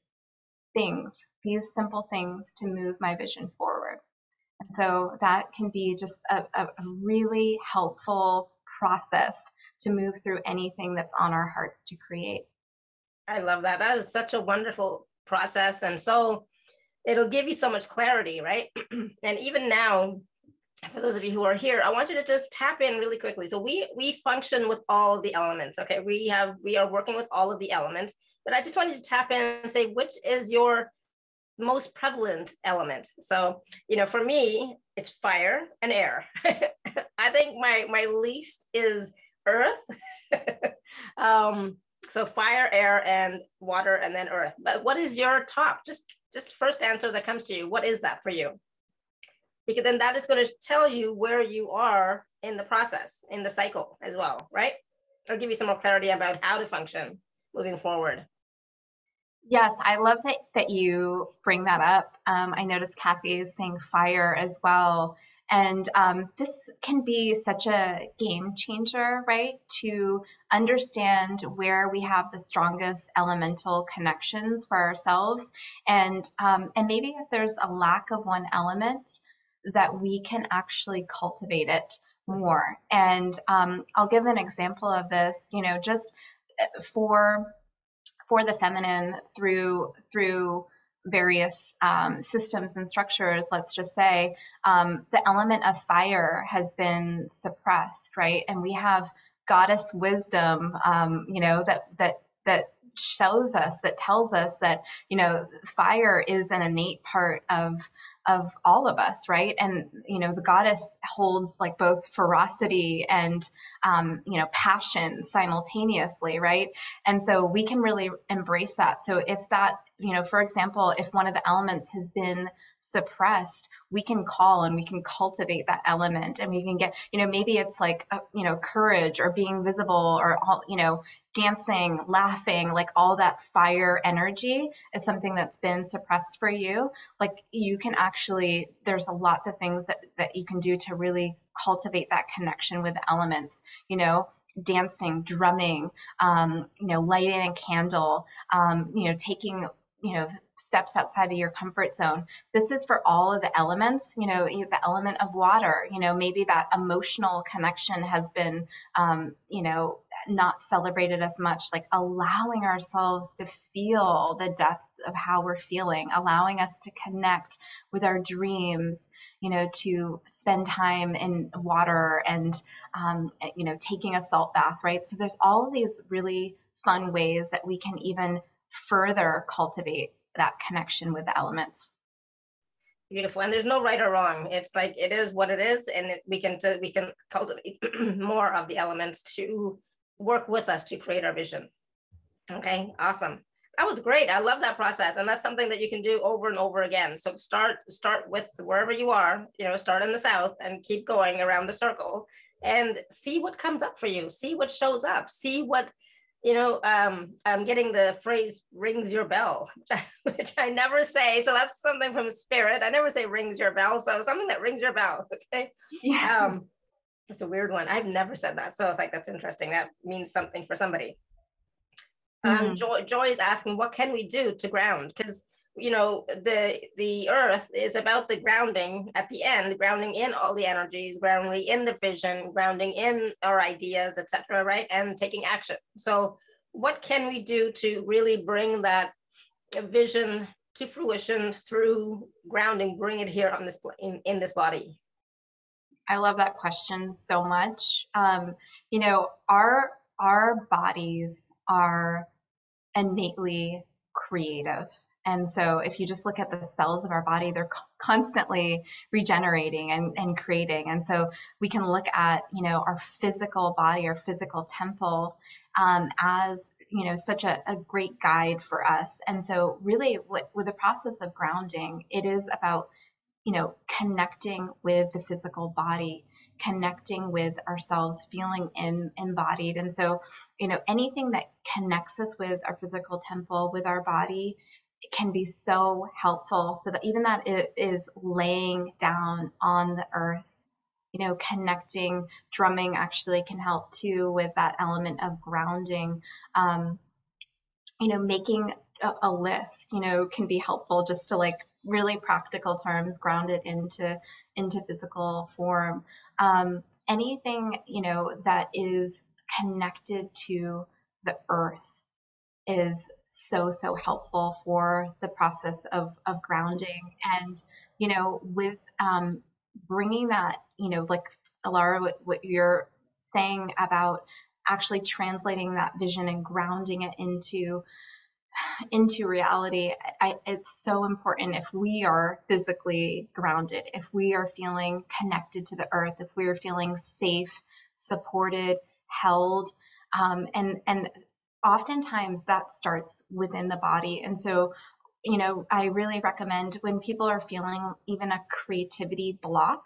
things, these simple things to move my vision forward. And so that can be just a, a really helpful process to move through anything that's on our hearts to create. I love that. That is such a wonderful process. And so it'll give you so much clarity, right? and even now, for those of you who are here, I want you to just tap in really quickly. So we we function with all of the elements. Okay, we have we are working with all of the elements, but I just wanted to tap in and say which is your most prevalent element. So you know, for me, it's fire and air. I think my my least is earth. um, so fire, air, and water, and then earth. But what is your top? Just just first answer that comes to you. What is that for you? Because then that is going to tell you where you are in the process, in the cycle as well, right? Or give you some more clarity about how to function moving forward. Yes, I love that, that you bring that up. Um, I noticed Kathy is saying fire as well. And um, this can be such a game changer, right? To understand where we have the strongest elemental connections for ourselves, and um, and maybe if there's a lack of one element, that we can actually cultivate it more. And um, I'll give an example of this. You know, just uh, for for the feminine through through various um, systems and structures, let's just say, um, the element of fire has been suppressed, right? And we have goddess wisdom, um, you know, that that that shows us, that tells us that you know, fire is an innate part of of all of us, right? And you know, the goddess holds like both ferocity and um, you know passion simultaneously, right? And so we can really embrace that. So if that, you know, for example, if one of the elements has been suppressed, we can call and we can cultivate that element and we can get, you know, maybe it's like, uh, you know, courage or being visible or all, you know, dancing, laughing, like all that fire energy is something that's been suppressed for you. Like you can actually, there's lots of things that, that you can do to really cultivate that connection with the elements, you know, dancing, drumming, um, you know, lighting a candle, um, you know, taking you know steps outside of your comfort zone. This is for all of the elements you know the element of water you know maybe that emotional connection has been um, you know not celebrated as much like allowing ourselves to feel the depth of how we're feeling allowing us to connect with our dreams you know to spend time in water and um, you know taking a salt bath right? So there's all of these really fun ways that we can even further cultivate that connection with the elements. Beautiful. And there's no right or wrong. It's like it is what it is and it, we can we can cultivate more of the elements to work with us to create our vision. Okay awesome. That was great. I love that process and that's something that you can do over and over again. So start start with wherever you are you know start in the south and keep going around the circle and see what comes up for you. See what shows up. See what you know, um, I'm getting the phrase rings your bell, which I never say. So that's something from spirit. I never say rings your bell. So something that rings your bell. Okay. Yeah. Um, it's a weird one. I've never said that. So I was like, that's interesting. That means something for somebody. Um, mm-hmm. Um, Joy, Joy is asking, what can we do to ground? Because you know the the earth is about the grounding at the end grounding in all the energies grounding in the vision grounding in our ideas etc right? And taking action. So what can we do to really bring that vision to fruition through grounding bring it here on this in, in this body? I love that question so much. Um, you know our our bodies are innately creative and so if you just look at the cells of our body, they're constantly regenerating and, and creating. And so we can look at, you know, our physical body, our physical temple um, as, you know, such a, a, great guide for us. And so really with, with the process of grounding, it is about, you know, connecting with the physical body connecting with ourselves, feeling in, embodied. And so, you know, anything that connects us with our physical temple, with our body, can be so helpful so that even that it is laying down on the earth you know connecting drumming actually can help too with that element of grounding. Um, you know making a, a, list you know can be helpful just to like really practical terms ground it into into physical form. Um, anything you know that is connected to the earth is so so helpful for the process of of grounding. And you know with um, bringing that you know like Alara what, what you're saying about actually translating that vision and grounding it into into reality I, it's so important if we are physically grounded if we are feeling connected to the earth if we are feeling safe supported held um, and and oftentimes that starts within the body. And so you know, I really recommend when people are feeling even a creativity block,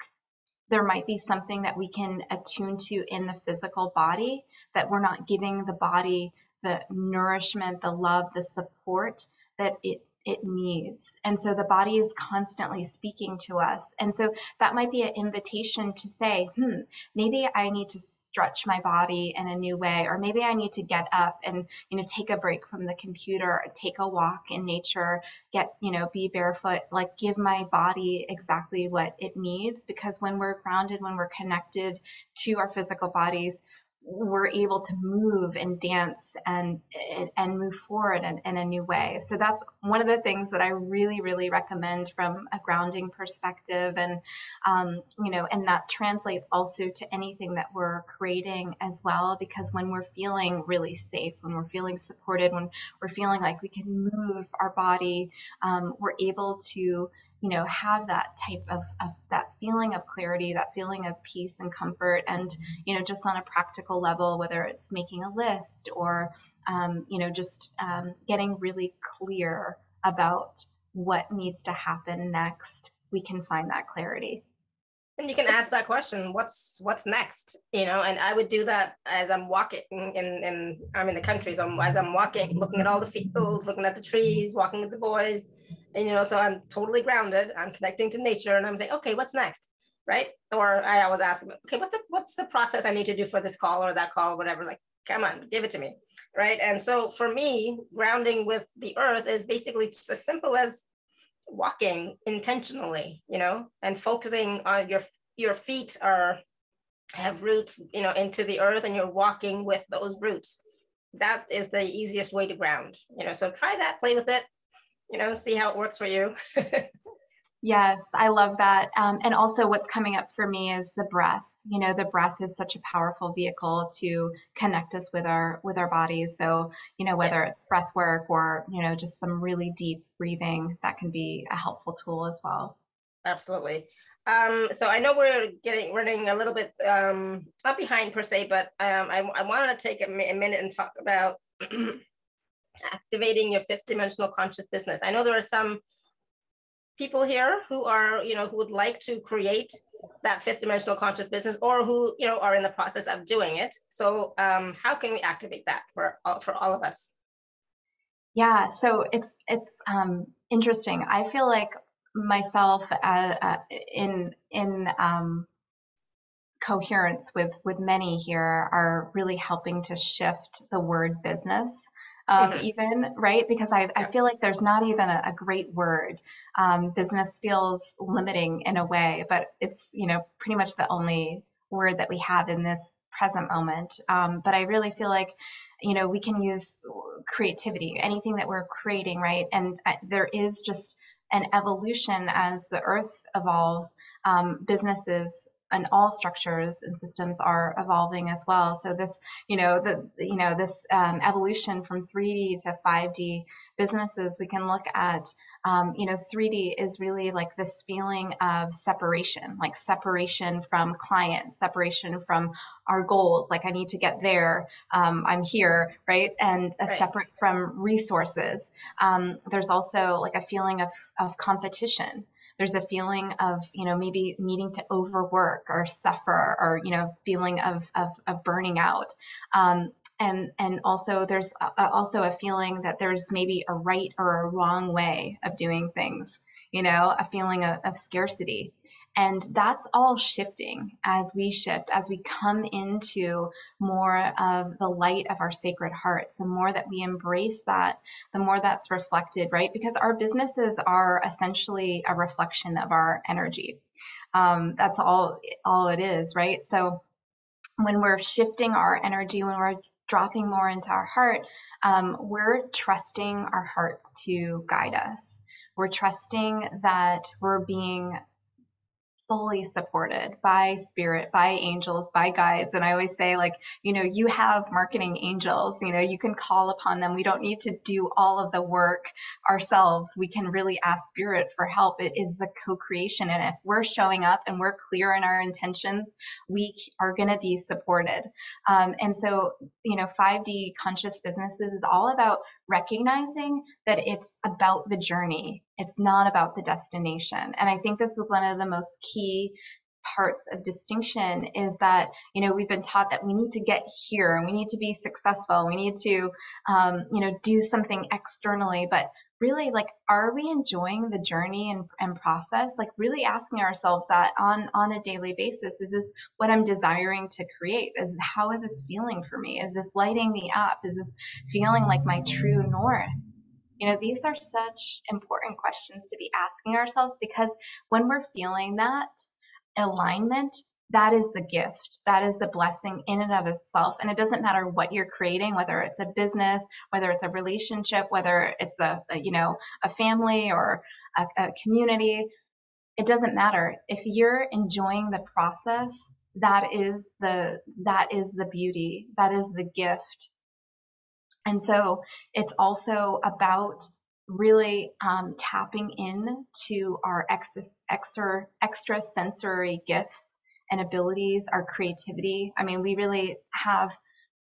there might be something that we can attune to in the physical body that we're not giving the body the nourishment, the love, the support that it it needs. And so the body is constantly speaking to us. And so that might be an invitation to say, hmm, maybe I need to stretch my body in a new way, or maybe I need to get up and, you know, take a break from the computer, take a walk in nature, get, you know, be barefoot, like give my body exactly what it needs. Because when we're grounded, when we're connected to our physical bodies, we're able to move and dance and and move forward in, in, a new way. So that's one of the things that I really really recommend from a grounding perspective, and um, you know, and that translates also to anything that we're creating as well. Because when we're feeling really safe, when we're feeling supported, when we're feeling like we can move our body, um, we're able to you know have that type of, of that feeling of clarity that feeling of peace and comfort and you know just on a practical level whether it's making a list or um, you know just um, getting really clear about what needs to happen next we can find that clarity and you can ask that question what's what's next you know? And i would do that as i'm walking in in i'm in the country so I'm, as i'm walking looking at all the fields looking at the trees walking with the boys. And you know so i'm totally grounded. I'm connecting to nature and i'm saying okay what's next right? Or i always ask okay what's the what's the process i need to do for this call or that call or whatever like come on give it to me right? And so for me grounding with the earth is basically just as simple as walking intentionally you know and focusing on your your feet are have roots you know into the earth and you're walking with those roots that is the easiest way to ground you know so try that play with it you know, see how it works for you. yes, I love that. Um, and also, what's coming up for me is the breath. You know, the breath is such a powerful vehicle to connect us with our with our bodies. So, you know, whether it's breath work or you know just some really deep breathing, that can be a helpful tool as well. Absolutely. Um, so I know we're getting running a little bit um, not behind per se, but um, I, I wanted to take a, a minute and talk about activating your fifth dimensional conscious business. I know there are some people here who are, you know, who would like to create that fifth dimensional conscious business or who, you know, are in the process of doing it. So um, how can we activate that for all, for all of us? Yeah, so it's it's um, interesting. I feel like myself uh, uh, in in um, coherence with with many here are really helping to shift the word business um, mm-hmm. even, right? Because I, I feel like there's not even a, a great word. Um, business feels limiting in a way, but it's, you know, pretty much the only word that we have in this present moment. Um, but I really feel like, you know, we can use creativity, anything that we're creating, right? And uh, there is just an evolution as the earth evolves. Um, businesses and all structures and systems are evolving as well. So this, you know, the you know this um, evolution from 3D to 5D businesses, we can look at, um, you know, 3D is really like this feeling of separation, like separation from clients, separation from our goals. Like I need to get there, um, I'm here, right? And right. separate from resources. Um, there's also like a feeling of of competition there's a feeling of you know maybe needing to overwork or suffer or you know feeling of of, of burning out. Um, and and also there's a, also a feeling that there's maybe a right or a wrong way of doing things you know a feeling of, of scarcity and that's all shifting as we shift, as we come into more of the light of our sacred hearts. The more that we embrace that, the more that's reflected, right? Because our businesses are essentially a reflection of our energy. Um, that's all, all it is, right? So when we're shifting our energy, when we're dropping more into our heart, um, we're trusting our hearts to guide us. We're trusting that we're being fully supported by spirit, by angels, by guides. And I always say, like, you know, you have marketing angels, you know, you can call upon them. We don't need to do all of the work ourselves. We can really ask spirit for help. It is a co creation. And if we're showing up and we're clear in our intentions, we are going to be supported. Um, and so, you know, 5D conscious businesses is all about recognizing that it's about the journey. It's not about the destination. And I think this is one of the most key parts of distinction is that you know we've been taught that we need to get here and we need to be successful. We need to um, you know do something externally. But really like are we enjoying the journey and, and process? Like really asking ourselves that on on a daily basis. Is this what i'm desiring to create? Is how is this feeling for me? Is this lighting me up? Is this feeling like my true north? You know these are such important questions to be asking ourselves because when we're feeling that alignment, that is the gift. That is the blessing in and of itself. And it doesn't matter what you're creating, whether it's a business, whether it's a relationship, whether it's a, a you know, a family or a, a community. It doesn't matter. If you're enjoying the process, that is the that is the beauty. That is the gift. And so it's also about really um, tapping in to our extra, extra sensory gifts and abilities, our creativity. I mean, we really have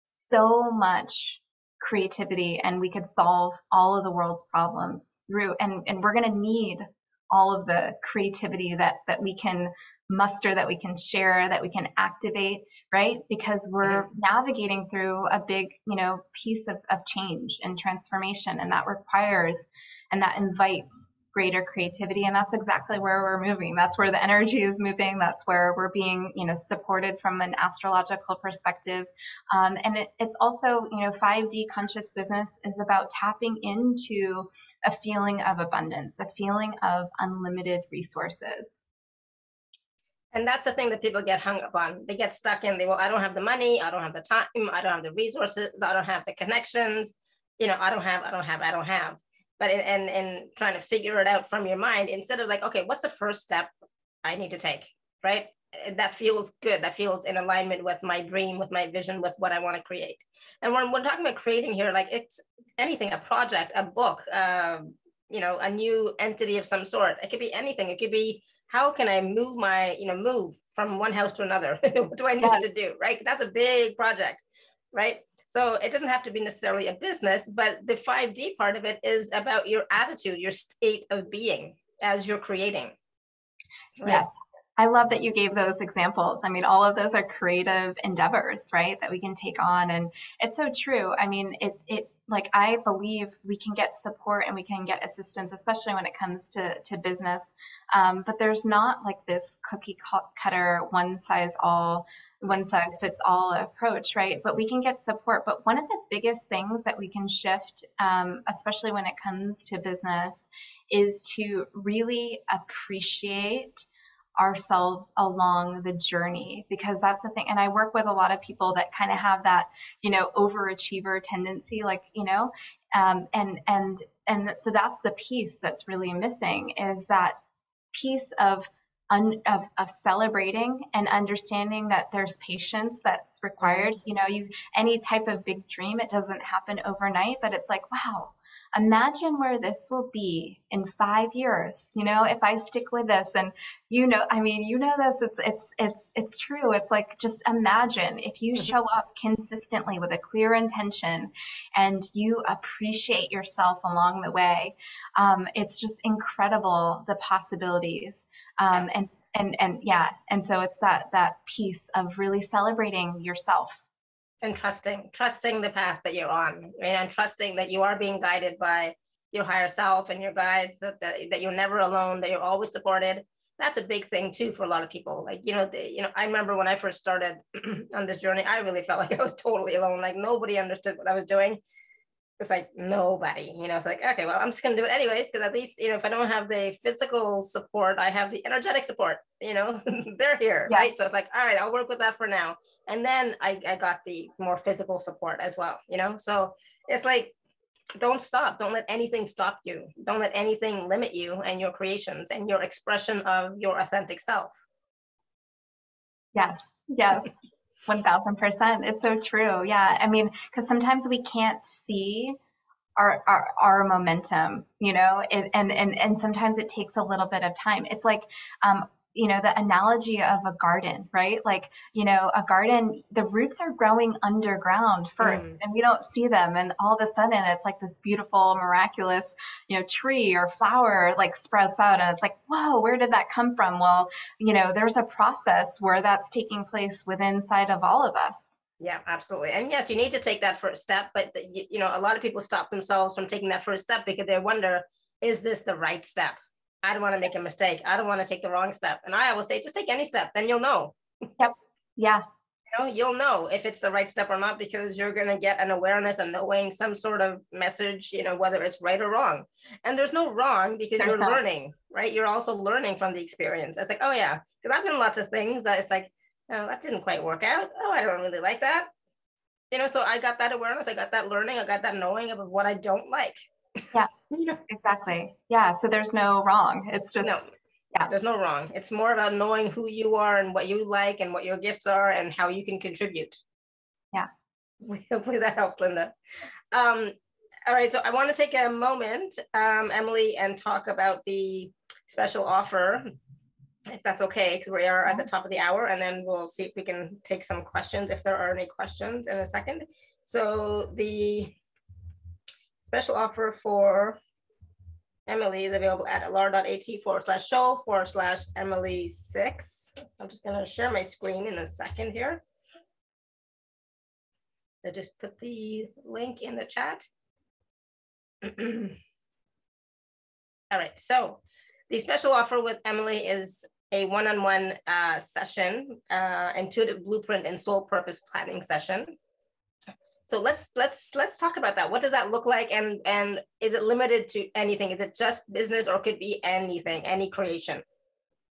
so much creativity and we could solve all of the world's problems through and, and we're going to need all of the creativity that that we can muster that we can share that we can activate right? Because we're mm-hmm. navigating through a big you know piece of, of change and transformation and that requires and that invites greater creativity and that's exactly where we're moving. That's where the energy is moving. That's where we're being you know supported from an astrological perspective. Um, and it, it's also you know 5d conscious business is about tapping into a feeling of abundance a feeling of unlimited resources and that's the thing that people get hung up on. They get stuck in, they, well, I don't have the money, I don't have the time, I don't have the resources, I don't have the connections, you know, I don't have, I don't have, I don't have. But in, and, and trying to figure it out from your mind instead of like, okay, what's the first step I need to take, right? That feels good. That feels in alignment with my dream, with my vision, with what I want to create. And when we're talking about creating here, like it's anything, a project, a book, uh, you know, a new entity of some sort. It could be anything. It could be how can I move my, you know, move from one house to another? what do I need yes. to do? Right. That's a big project, right? So it doesn't have to be necessarily a business, but the 5D part of it is about your attitude, your state of being as you're creating. Right? Yes. I love that you gave those examples. I mean, all of those are creative endeavors, right? That we can take on. And it's so true. I mean, it, it, like I believe we can get support and we can get assistance, especially when it comes to, to business. Um, but there's not like this cookie cutter, one size all, one size fits all approach, right? But we can get support. But one of the biggest things that we can shift, um, especially when it comes to business, is to really appreciate ourselves along the journey because that's the thing. And i work with a lot of people that kind of have that you know overachiever tendency like you know um, and and and so that's the piece that's really missing is that piece of Un, of, of celebrating and understanding that there's patience that's required. You know you any type of big dream it doesn't happen overnight but it's like wow imagine where this will be in five years you know if i stick with this. And you know i mean you know this it's it's it's it's true. It's like just imagine if you mm-hmm. show up consistently with a clear intention and you appreciate yourself along the way um, it's just incredible the possibilities. Um, and and and yeah. And so it's that that piece of really celebrating yourself and trusting trusting the path that you're on and trusting that you are being guided by your higher self and your guides that, that, that you're never alone that you're always supported. That's a big thing too for a lot of people. Like you know the, you know i remember when i first started on this journey i really felt like i was totally alone. Like nobody understood what i was doing it's like nobody, you know, it's like, okay, well, I'm just going to do it anyways, because at least, you know, if I don't have the physical support, I have the energetic support, you know, they're here, right? So it's like, all right, I'll work with that for now. And then I, I got the more physical support as well, you know? So it's like, don't stop. Don't let anything stop you. Don't let anything limit you and your creations and your expression of your authentic self. Yes, yes. 1000%. It's so true. Yeah. I mean, because sometimes we can't see our, our, our momentum, you know, it, and, and, and sometimes it takes a little bit of time. It's like, um, you know the analogy of a garden right like you know a garden the roots are growing underground first mm. and we don't see them and all of a sudden it's like this beautiful miraculous you know tree or flower like sprouts out and it's like whoa where did that come from well you know there's a process where that's taking place within inside of all of us yeah, absolutely. And yes, you need to take that first step, but the, you, you know, a lot of people stop themselves from taking that first step because they wonder, is this the right step? I don't want to make a mistake. I don't want to take the wrong step. And I always say, just take any step, then you'll know. Yep. Yeah. You know, you'll know if it's the right step or not because you're going to get an awareness and knowing some sort of message, you know, whether it's right or wrong. And there's no wrong because there's you're no. learning, right? You're also learning from the experience. It's like, oh yeah, because I've done lots of things that it's like, oh, that didn't quite work out. Oh, I don't really like that. You know, so I got that awareness, I got that learning, I got that knowing of what I don't like. Yeah, you know? exactly. Yeah, so there's no wrong. It's just no. Yeah. There's no wrong. It's more about knowing who you are and what you like and what your gifts are and how you can contribute. Yeah. Hopefully that helped, Linda. Um, all right, so I want to take a moment, um, Emily, and talk about the special offer if that's okay, because we are at the top of the hour, and then we'll see if we can take some questions if there are any questions in a second. So the special offer for Emily is available at alara.at forward slash show forward slash Emily six. I'm just gonna share my screen in a second here. I just put the link in the chat. All right, so the special offer with Emily is a one-on-one uh, session, uh, intuitive blueprint and soul purpose planning session. So let's let's let's talk about that. What does that look like, and and is it limited to anything? Is it just business, or could be anything, any creation?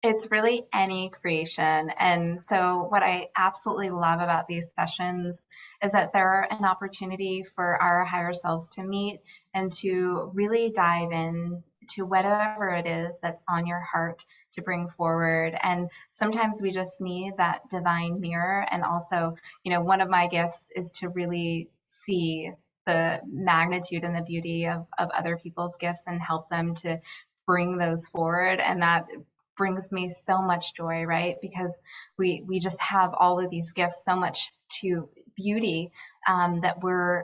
It's really any creation. And so, what I absolutely love about these sessions is that they're an opportunity for our higher selves to meet and to really dive in to whatever it is that's on your heart to bring forward. And sometimes we just need that divine mirror. And also, you know, one of my gifts is to really see the magnitude and the beauty of, of other people's gifts and help them to bring those forward. And that brings me so much joy, right? Because we we just have all of these gifts, so much to beauty um, that we're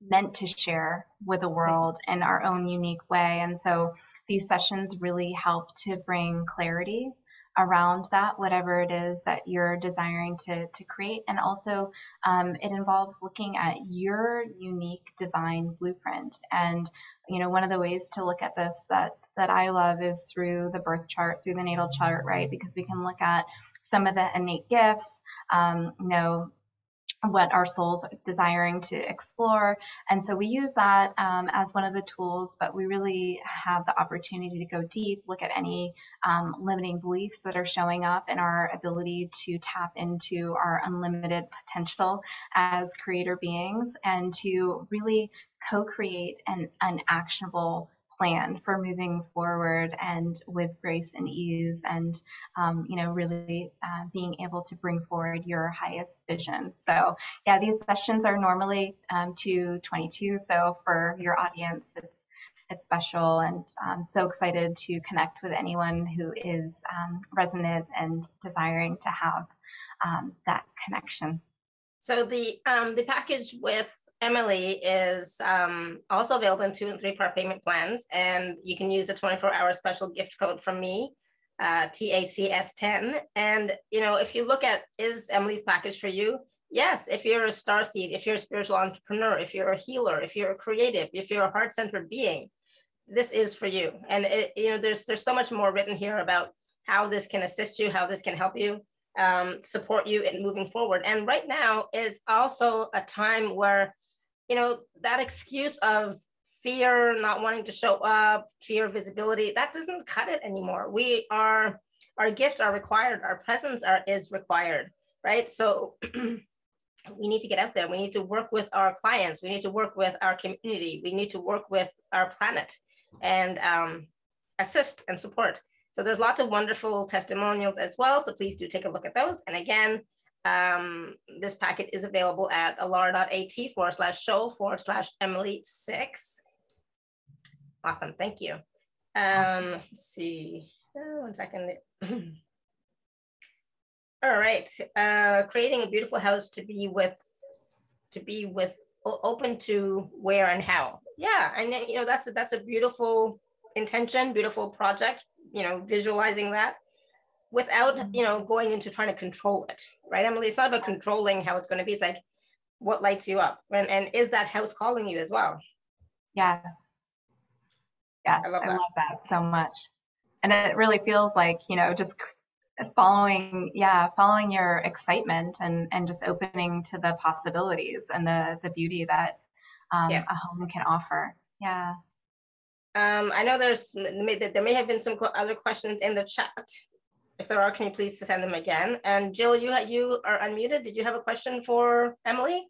meant to share with the world in our own unique way. And so these sessions really help to bring clarity around that, whatever it is that you're desiring to, to create. And also, um, it involves looking at your unique divine blueprint. And, you know, one of the ways to look at this that, that I love is through the birth chart, through the natal chart, right? Because we can look at some of the innate gifts, um, you know, what our soul's are desiring to explore. And so we use that um, as one of the tools, but we really have the opportunity to go deep, look at any um, limiting beliefs that are showing up in our ability to tap into our unlimited potential as creator beings and to really co create an, an actionable plan for moving forward and with grace and ease and um, you know really uh, being able to bring forward your highest vision so yeah these sessions are normally um, 222 so for your audience it's it's special and I'm so excited to connect with anyone who is um, resonant and desiring to have um, that connection. So the um, the package with Emily is um, also available in two and three part payment plans, and you can use a 24 hour special gift code from me, uh, TACS10. And, you know, if you look at is Emily's package for you? Yes, if you're a star seed, if you're a spiritual entrepreneur, if you're a healer, if you're a creative, if you're a heart centered being, this is for you. And, it, you know, there's, there's so much more written here about how this can assist you, how this can help you. Um, support you in moving forward. And right now is also a time where you know, that excuse of fear, not wanting to show up, fear of visibility, that doesn't cut it anymore. We are, our gifts are required, our presence are, is required, right? So we need to get out there. We need to work with our clients. We need to work with our community. We need to work with our planet and um, assist and support. So there's lots of wonderful testimonials as well. So please do take a look at those. And again, um, this packet is available at alara.at forward slash show forward slash Emily six. Awesome, thank you. Um, let's see, oh, one second. All right. Uh, creating a beautiful house to be with, to be with, open to where and how. Yeah, and you know that's a, that's a beautiful intention, beautiful project. You know, visualizing that without mm-hmm. you know going into trying to control it, right, Emily? It's not about controlling how it's going to be. It's like what lights you up, and and is that house calling you as well? Yes. Yes, I love that, I love that so much, and it really feels like you know just following yeah following your excitement and and just opening to the possibilities and the the beauty that um, yeah. a home can offer yeah um, i know there's there may have been some other questions in the chat if there are can you please send them again and jill you you are unmuted did you have a question for emily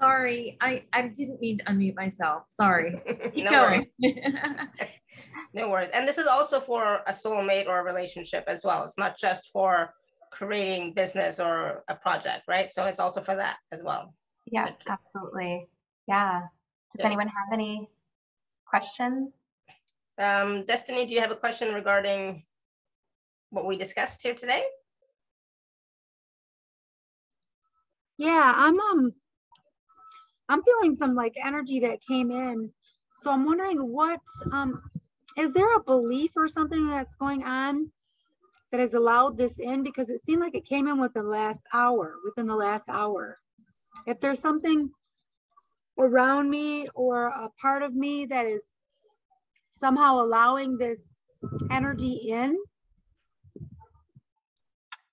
Sorry, I, I didn't mean to unmute myself. Sorry. no worries. no worries. And this is also for a soulmate or a relationship as well. It's not just for creating business or a project, right? So it's also for that as well. Yeah, absolutely. Yeah. Does yeah. anyone have any questions? Um, Destiny, do you have a question regarding what we discussed here today? Yeah, I'm um I'm feeling some like energy that came in. So I'm wondering what um is there a belief or something that's going on that has allowed this in because it seemed like it came in with the last hour within the last hour if there's something around me or a part of me that is somehow allowing this energy in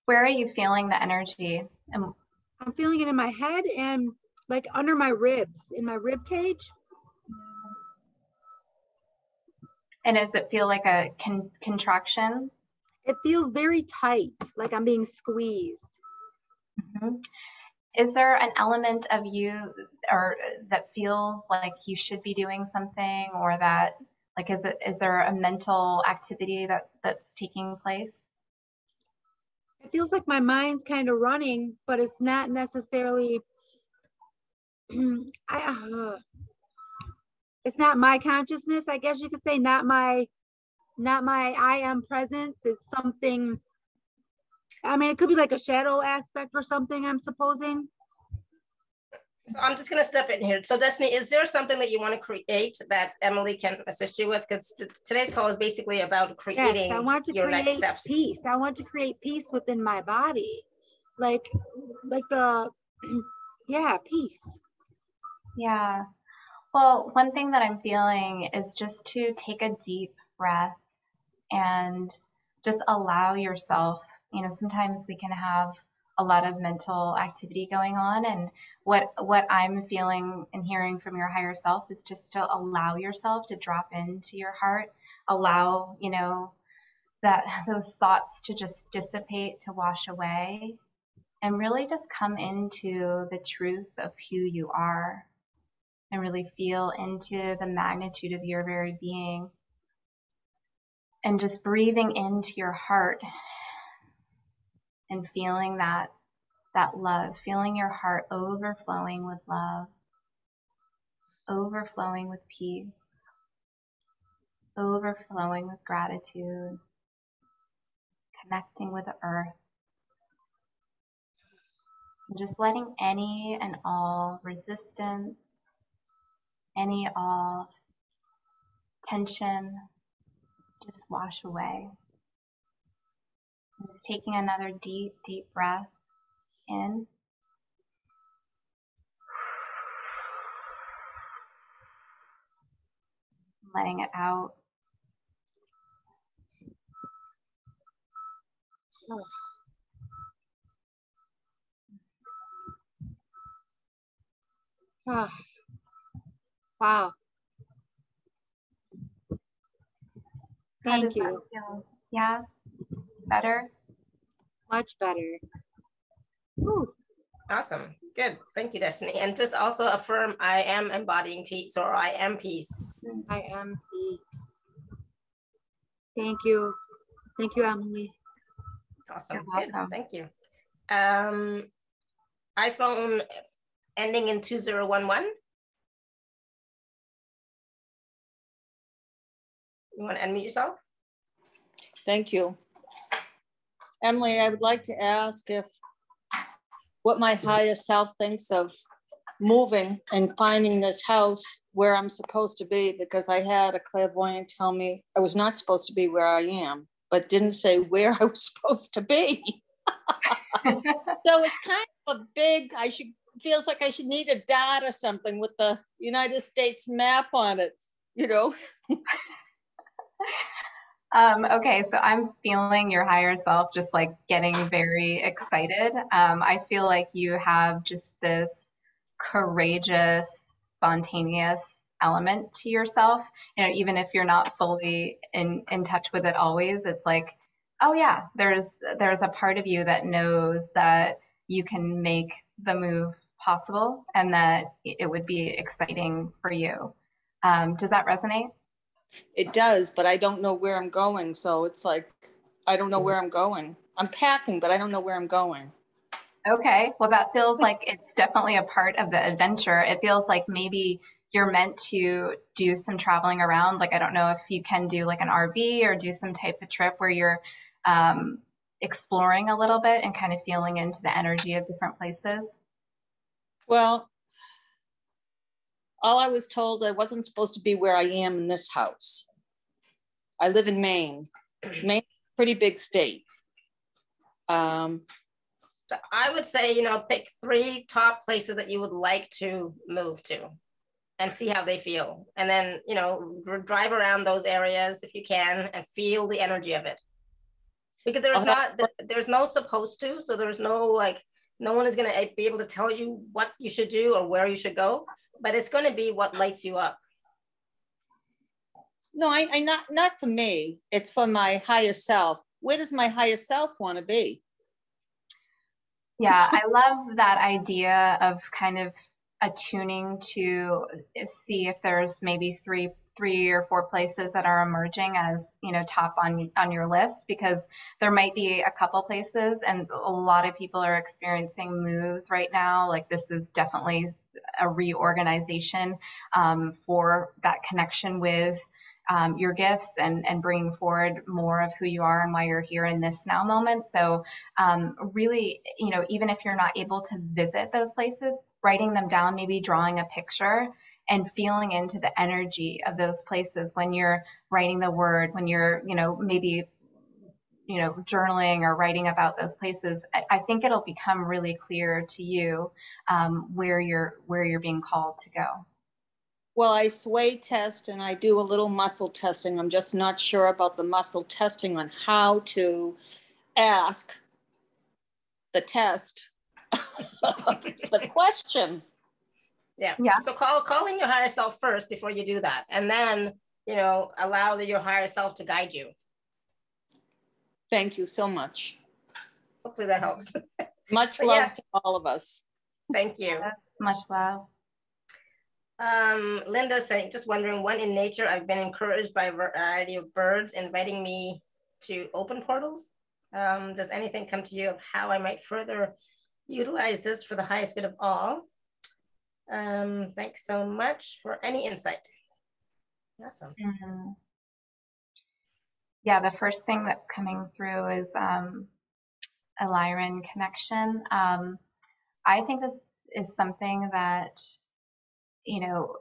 where are you feeling the energy i'm feeling it in my head and like under my ribs, in my rib cage. And does it feel like a con- contraction? It feels very tight, like I'm being squeezed. Mm-hmm. Is there an element of you or that feels like you should be doing something or that like is it is there a mental activity that that's taking place? It feels like my mind's kind of running, but it's not necessarily I, uh, it's not my consciousness, I guess you could say, not my, not my I am presence. It's something. I mean, it could be like a shadow aspect or something. I'm supposing. So I'm just going to step in here. So Destiny, is there something that you want to create that Emily can assist you with? Because today's call is basically about creating yes, I want to your create next steps. Peace. I want to create peace within my body, like, like the, yeah, peace. Yeah. Well, one thing that I'm feeling is just to take a deep breath and just allow yourself, you know, sometimes we can have a lot of mental activity going on and what what I'm feeling and hearing from your higher self is just to allow yourself to drop into your heart, allow, you know, that those thoughts to just dissipate, to wash away and really just come into the truth of who you are and really feel into the magnitude of your very being. And just breathing into your heart and feeling that that love, feeling your heart overflowing with love, overflowing with peace, overflowing with gratitude, connecting with the earth. And just letting any and all resistance, any of tension just wash away. Just taking another deep, deep breath in. Letting it out. Ah. Wow. Thank you. Yeah, better? Much better. Whew. Awesome. Good. Thank you, Destiny. And just also affirm I am embodying peace or I am peace. I am peace. Thank you. Thank you, Emily. Awesome. Good. Thank you. Um, iPhone ending in 2011. You want to unmute yourself? Thank you. Emily, I would like to ask if what my higher self thinks of moving and finding this house where I'm supposed to be because I had a clairvoyant tell me I was not supposed to be where I am, but didn't say where I was supposed to be. so it's kind of a big, I should feels like I should need a dot or something with the United States map on it, you know. um, okay, so I'm feeling your higher self just like getting very excited. Um, I feel like you have just this courageous, spontaneous element to yourself. You know, even if you're not fully in in touch with it always, it's like, oh yeah, there's there's a part of you that knows that you can make the move possible and that it would be exciting for you. Um, does that resonate? It does, but I don't know where I'm going. So it's like, I don't know where I'm going. I'm packing, but I don't know where I'm going. Okay. Well, that feels like it's definitely a part of the adventure. It feels like maybe you're meant to do some traveling around. Like, I don't know if you can do like an RV or do some type of trip where you're um, exploring a little bit and kind of feeling into the energy of different places. Well, all I was told I wasn't supposed to be where I am in this house. I live in Maine. Maine, pretty big state. Um, I would say, you know, pick three top places that you would like to move to and see how they feel. And then, you know, drive around those areas if you can and feel the energy of it. Because there's not, there's no supposed to. So there's no like, no one is going to be able to tell you what you should do or where you should go, but it's going to be what lights you up. No, I, I not not for me. It's for my higher self. Where does my higher self want to be? Yeah, I love that idea of kind of attuning to see if there's maybe three three or four places that are emerging as you know top on on your list because there might be a couple places and a lot of people are experiencing moves right now like this is definitely a reorganization um, for that connection with um, your gifts and, and bringing forward more of who you are and why you're here in this now moment. So, um, really, you know, even if you're not able to visit those places, writing them down, maybe drawing a picture and feeling into the energy of those places when you're writing the word, when you're, you know, maybe you know journaling or writing about those places i think it'll become really clear to you um, where you're where you're being called to go well i sway test and i do a little muscle testing i'm just not sure about the muscle testing on how to ask the test the question yeah. Yeah. So call calling your higher self first before you do that. And then, you know, allow the, your higher self to guide you. Thank you so much. Hopefully that helps. Much love yeah. to all of us. Thank you. Yes, much love. Um, Linda saying, just wondering when in nature I've been encouraged by a variety of birds inviting me to open portals. Um, does anything come to you of how I might further utilize this for the highest good of all? Um, thanks so much for any insight. Awesome. Mm-hmm. Yeah, the first thing that's coming through is um, a Lyran connection. Um, I think this is something that, you know,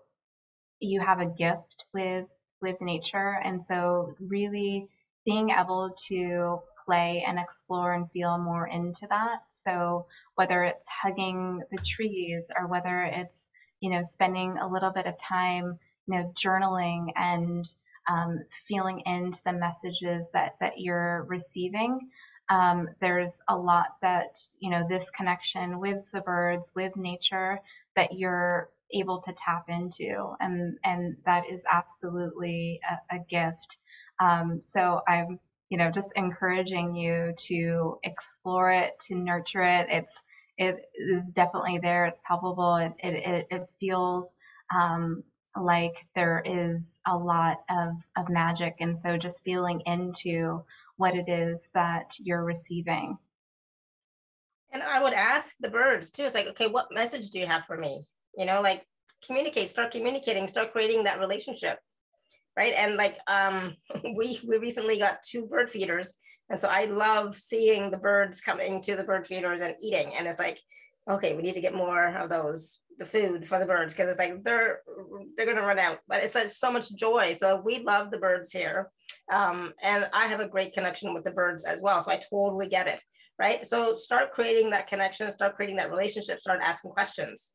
you have a gift with with nature, and so really being able to play and explore and feel more into that. So whether it's hugging the trees or whether it's, you know, spending a little bit of time, you know, journaling and um, feeling into the messages that, that you're receiving. Um, there's a lot that, you know, this connection with the birds, with nature that you're able to tap into. And, and that is absolutely a, a gift. Um, so I'm you know, just encouraging you to explore it, to nurture it. It's it is definitely there. It's palpable. It it, it feels um, like there is a lot of of magic, and so just feeling into what it is that you're receiving. And I would ask the birds too. It's like, okay, what message do you have for me? You know, like communicate, start communicating, start creating that relationship right? And like um, we we recently got two bird feeders And so I love seeing the birds coming to the bird feeders and eating. And it's like, okay, we need to get more of those, the food for the birds, because it's like they're they're gonna run out. But it's like so much joy. So we love the birds here. Um, and I have a great connection with the birds as well. So I totally get it. Right. So start creating that connection, start creating that relationship, start asking questions.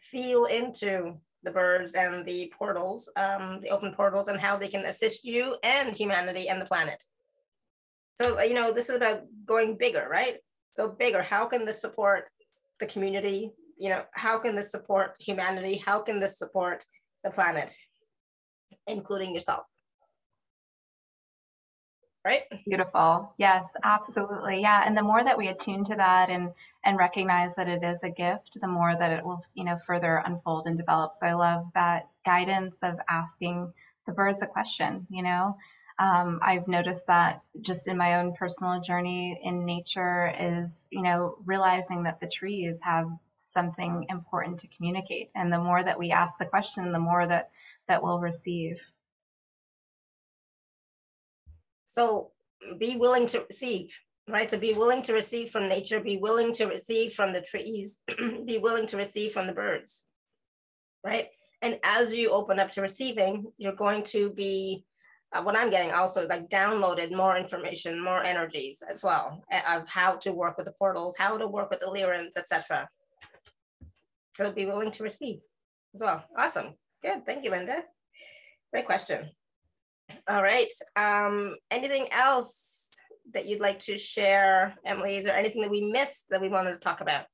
Feel into the birds and the portals, um, the open portals, and how they can assist you and humanity and the planet. So, you know, this is about going bigger, right? So, bigger, how can this support the community? You know, how can this support humanity? How can this support the planet, including yourself? right beautiful yes absolutely yeah and the more that we attune to that and and recognize that it is a gift the more that it will you know further unfold and develop so i love that guidance of asking the birds a question you know um, i've noticed that just in my own personal journey in nature is you know realizing that the trees have something important to communicate and the more that we ask the question the more that that we'll receive so be willing to receive, right? So be willing to receive from nature, be willing to receive from the trees, be willing to receive from the birds, right? And as you open up to receiving, you're going to be, uh, what I'm getting also like downloaded more information, more energies as well of how to work with the portals, how to work with the Lyrans, etc. So be willing to receive as well. Awesome. Good. Thank you, Linda. Great question. All right. Um, anything else that you'd like to share, Emily? Is there anything that we missed that we wanted to talk about?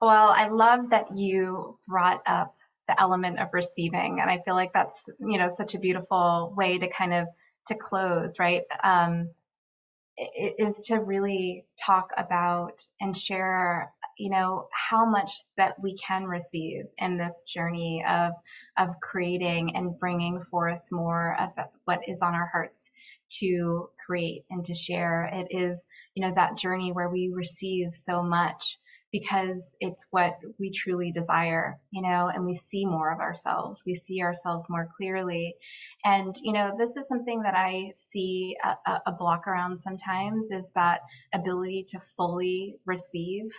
Well, I love that you brought up the element of receiving, and I feel like that's you know such a beautiful way to kind of to close, right? Um, is to really talk about and share you know how much that we can receive in this journey of of creating and bringing forth more of what is on our hearts to create and to share it is you know that journey where we receive so much because it's what we truly desire, you know, and we see more of ourselves. We see ourselves more clearly. And, you know, this is something that I see a, a block around sometimes is that ability to fully receive.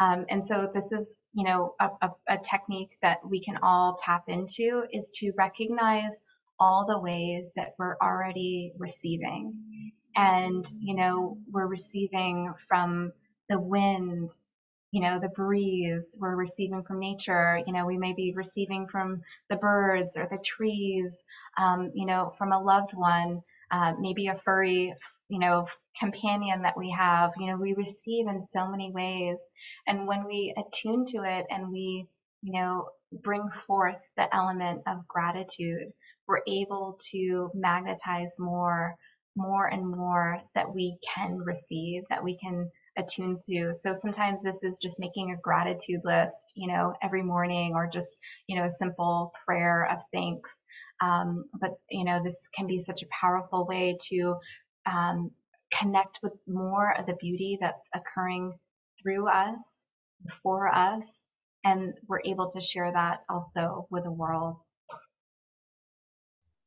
Um, and so this is, you know, a, a, a technique that we can all tap into is to recognize all the ways that we're already receiving. And, you know, we're receiving from the wind you know, the breeze we're receiving from nature. You know, we may be receiving from the birds or the trees, um, you know, from a loved one, uh, maybe a furry, you know, companion that we have. You know, we receive in so many ways. And when we attune to it and we, you know, bring forth the element of gratitude, we're able to magnetize more, more and more that we can receive, that we can attuned to. So sometimes this is just making a gratitude list, you know, every morning or just, you know, a simple prayer of thanks. Um, but, you know, this can be such a powerful way to um, connect with more of the beauty that's occurring through us, for us, and we're able to share that also with the world.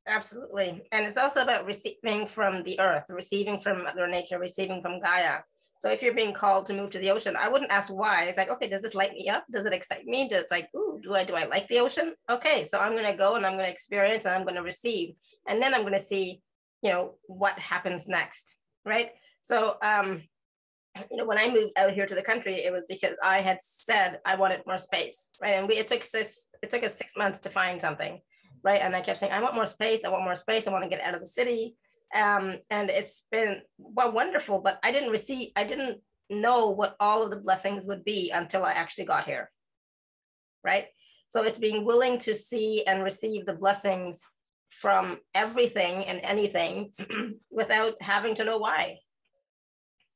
Absolutely. And it's also about receiving from the earth, receiving from Mother Nature, receiving from Gaia. So if you're being called to move to the ocean, I wouldn't ask why. It's like, okay, does this light me up? Does it excite me? Does it's like, ooh, do I do I like the ocean? Okay, so I'm gonna go and I'm gonna experience and I'm gonna receive, and then I'm gonna see, you know, what happens next, right? So um, you know, when I moved out here to the country, it was because I had said I wanted more space, right? And we it took six it took us six months to find something, right? And I kept saying, I want more space, I want more space, I want to get out of the city um, and it's been well wonderful but i didn't receive i didn't know what all of the blessings would be until i actually got here right? So it's being willing to see and receive the blessings from everything and anything without having to know why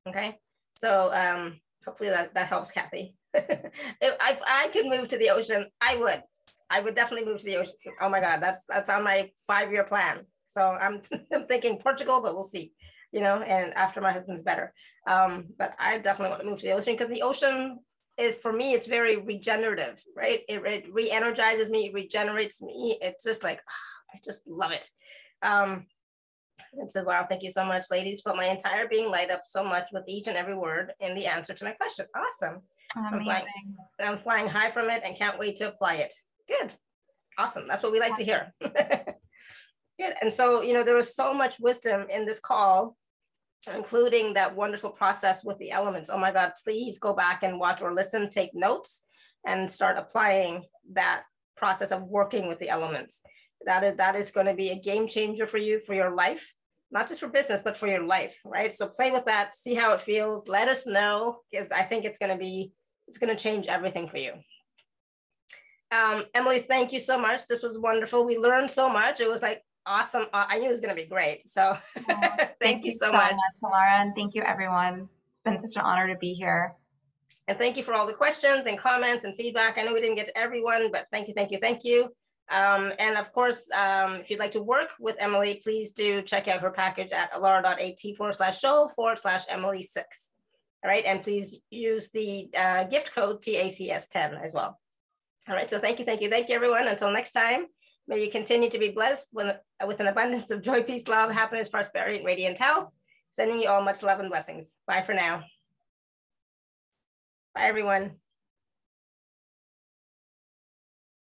okay? So um hopefully that, that helps kathy. If I, I could move to the ocean i would. I would definitely move to the ocean. Oh my god that's that's on my five year plan so I'm, I'm thinking Portugal, but we'll see, you know, and after my husband's better. Um, but I definitely want to move to the ocean because the ocean is, for me, it's very regenerative, right? It, it re-energizes me, it regenerates me. It's just like, oh, I just love it. Um, And said, wow, thank you so much, ladies. Felt my entire being light up so much with each and every word in the answer to my question. Awesome. I'm flying, I'm flying high from it and can't wait to apply it. Good. Awesome. That's what we like to hear. Good. And so, you know, there was so much wisdom in this call, including that wonderful process with the elements. Oh my God, please go back and watch or listen, take notes, and start applying that process of working with the elements. That is, that is going to be a game changer for you for your life, not just for business, but for your life, right? So play with that, see how it feels, let us know, because I think it's going to be, it's going to change everything for you. Um, Emily, thank you so much. This was wonderful. We learned so much. It was like awesome. Uh, I knew it was going to be great. So thank, thank, you so, so much. much, Alara. And thank you, everyone. It's been such an honor to be here. And thank you for all the questions and comments and feedback. I know we didn't get to everyone, but thank you, thank you, thank you. Um, and of course, um, if you'd like to work with Emily, please do check out her package at alara.at forward slash show forward slash Emily six. All right, and please use the uh, gift code TACS10 as well. All right, so thank you, thank you, thank you, everyone. Until next time, may you continue to be blessed with, with an abundance of joy, peace, love, happiness, prosperity, and radiant health. Sending you all much love and blessings. Bye for now. Bye, everyone.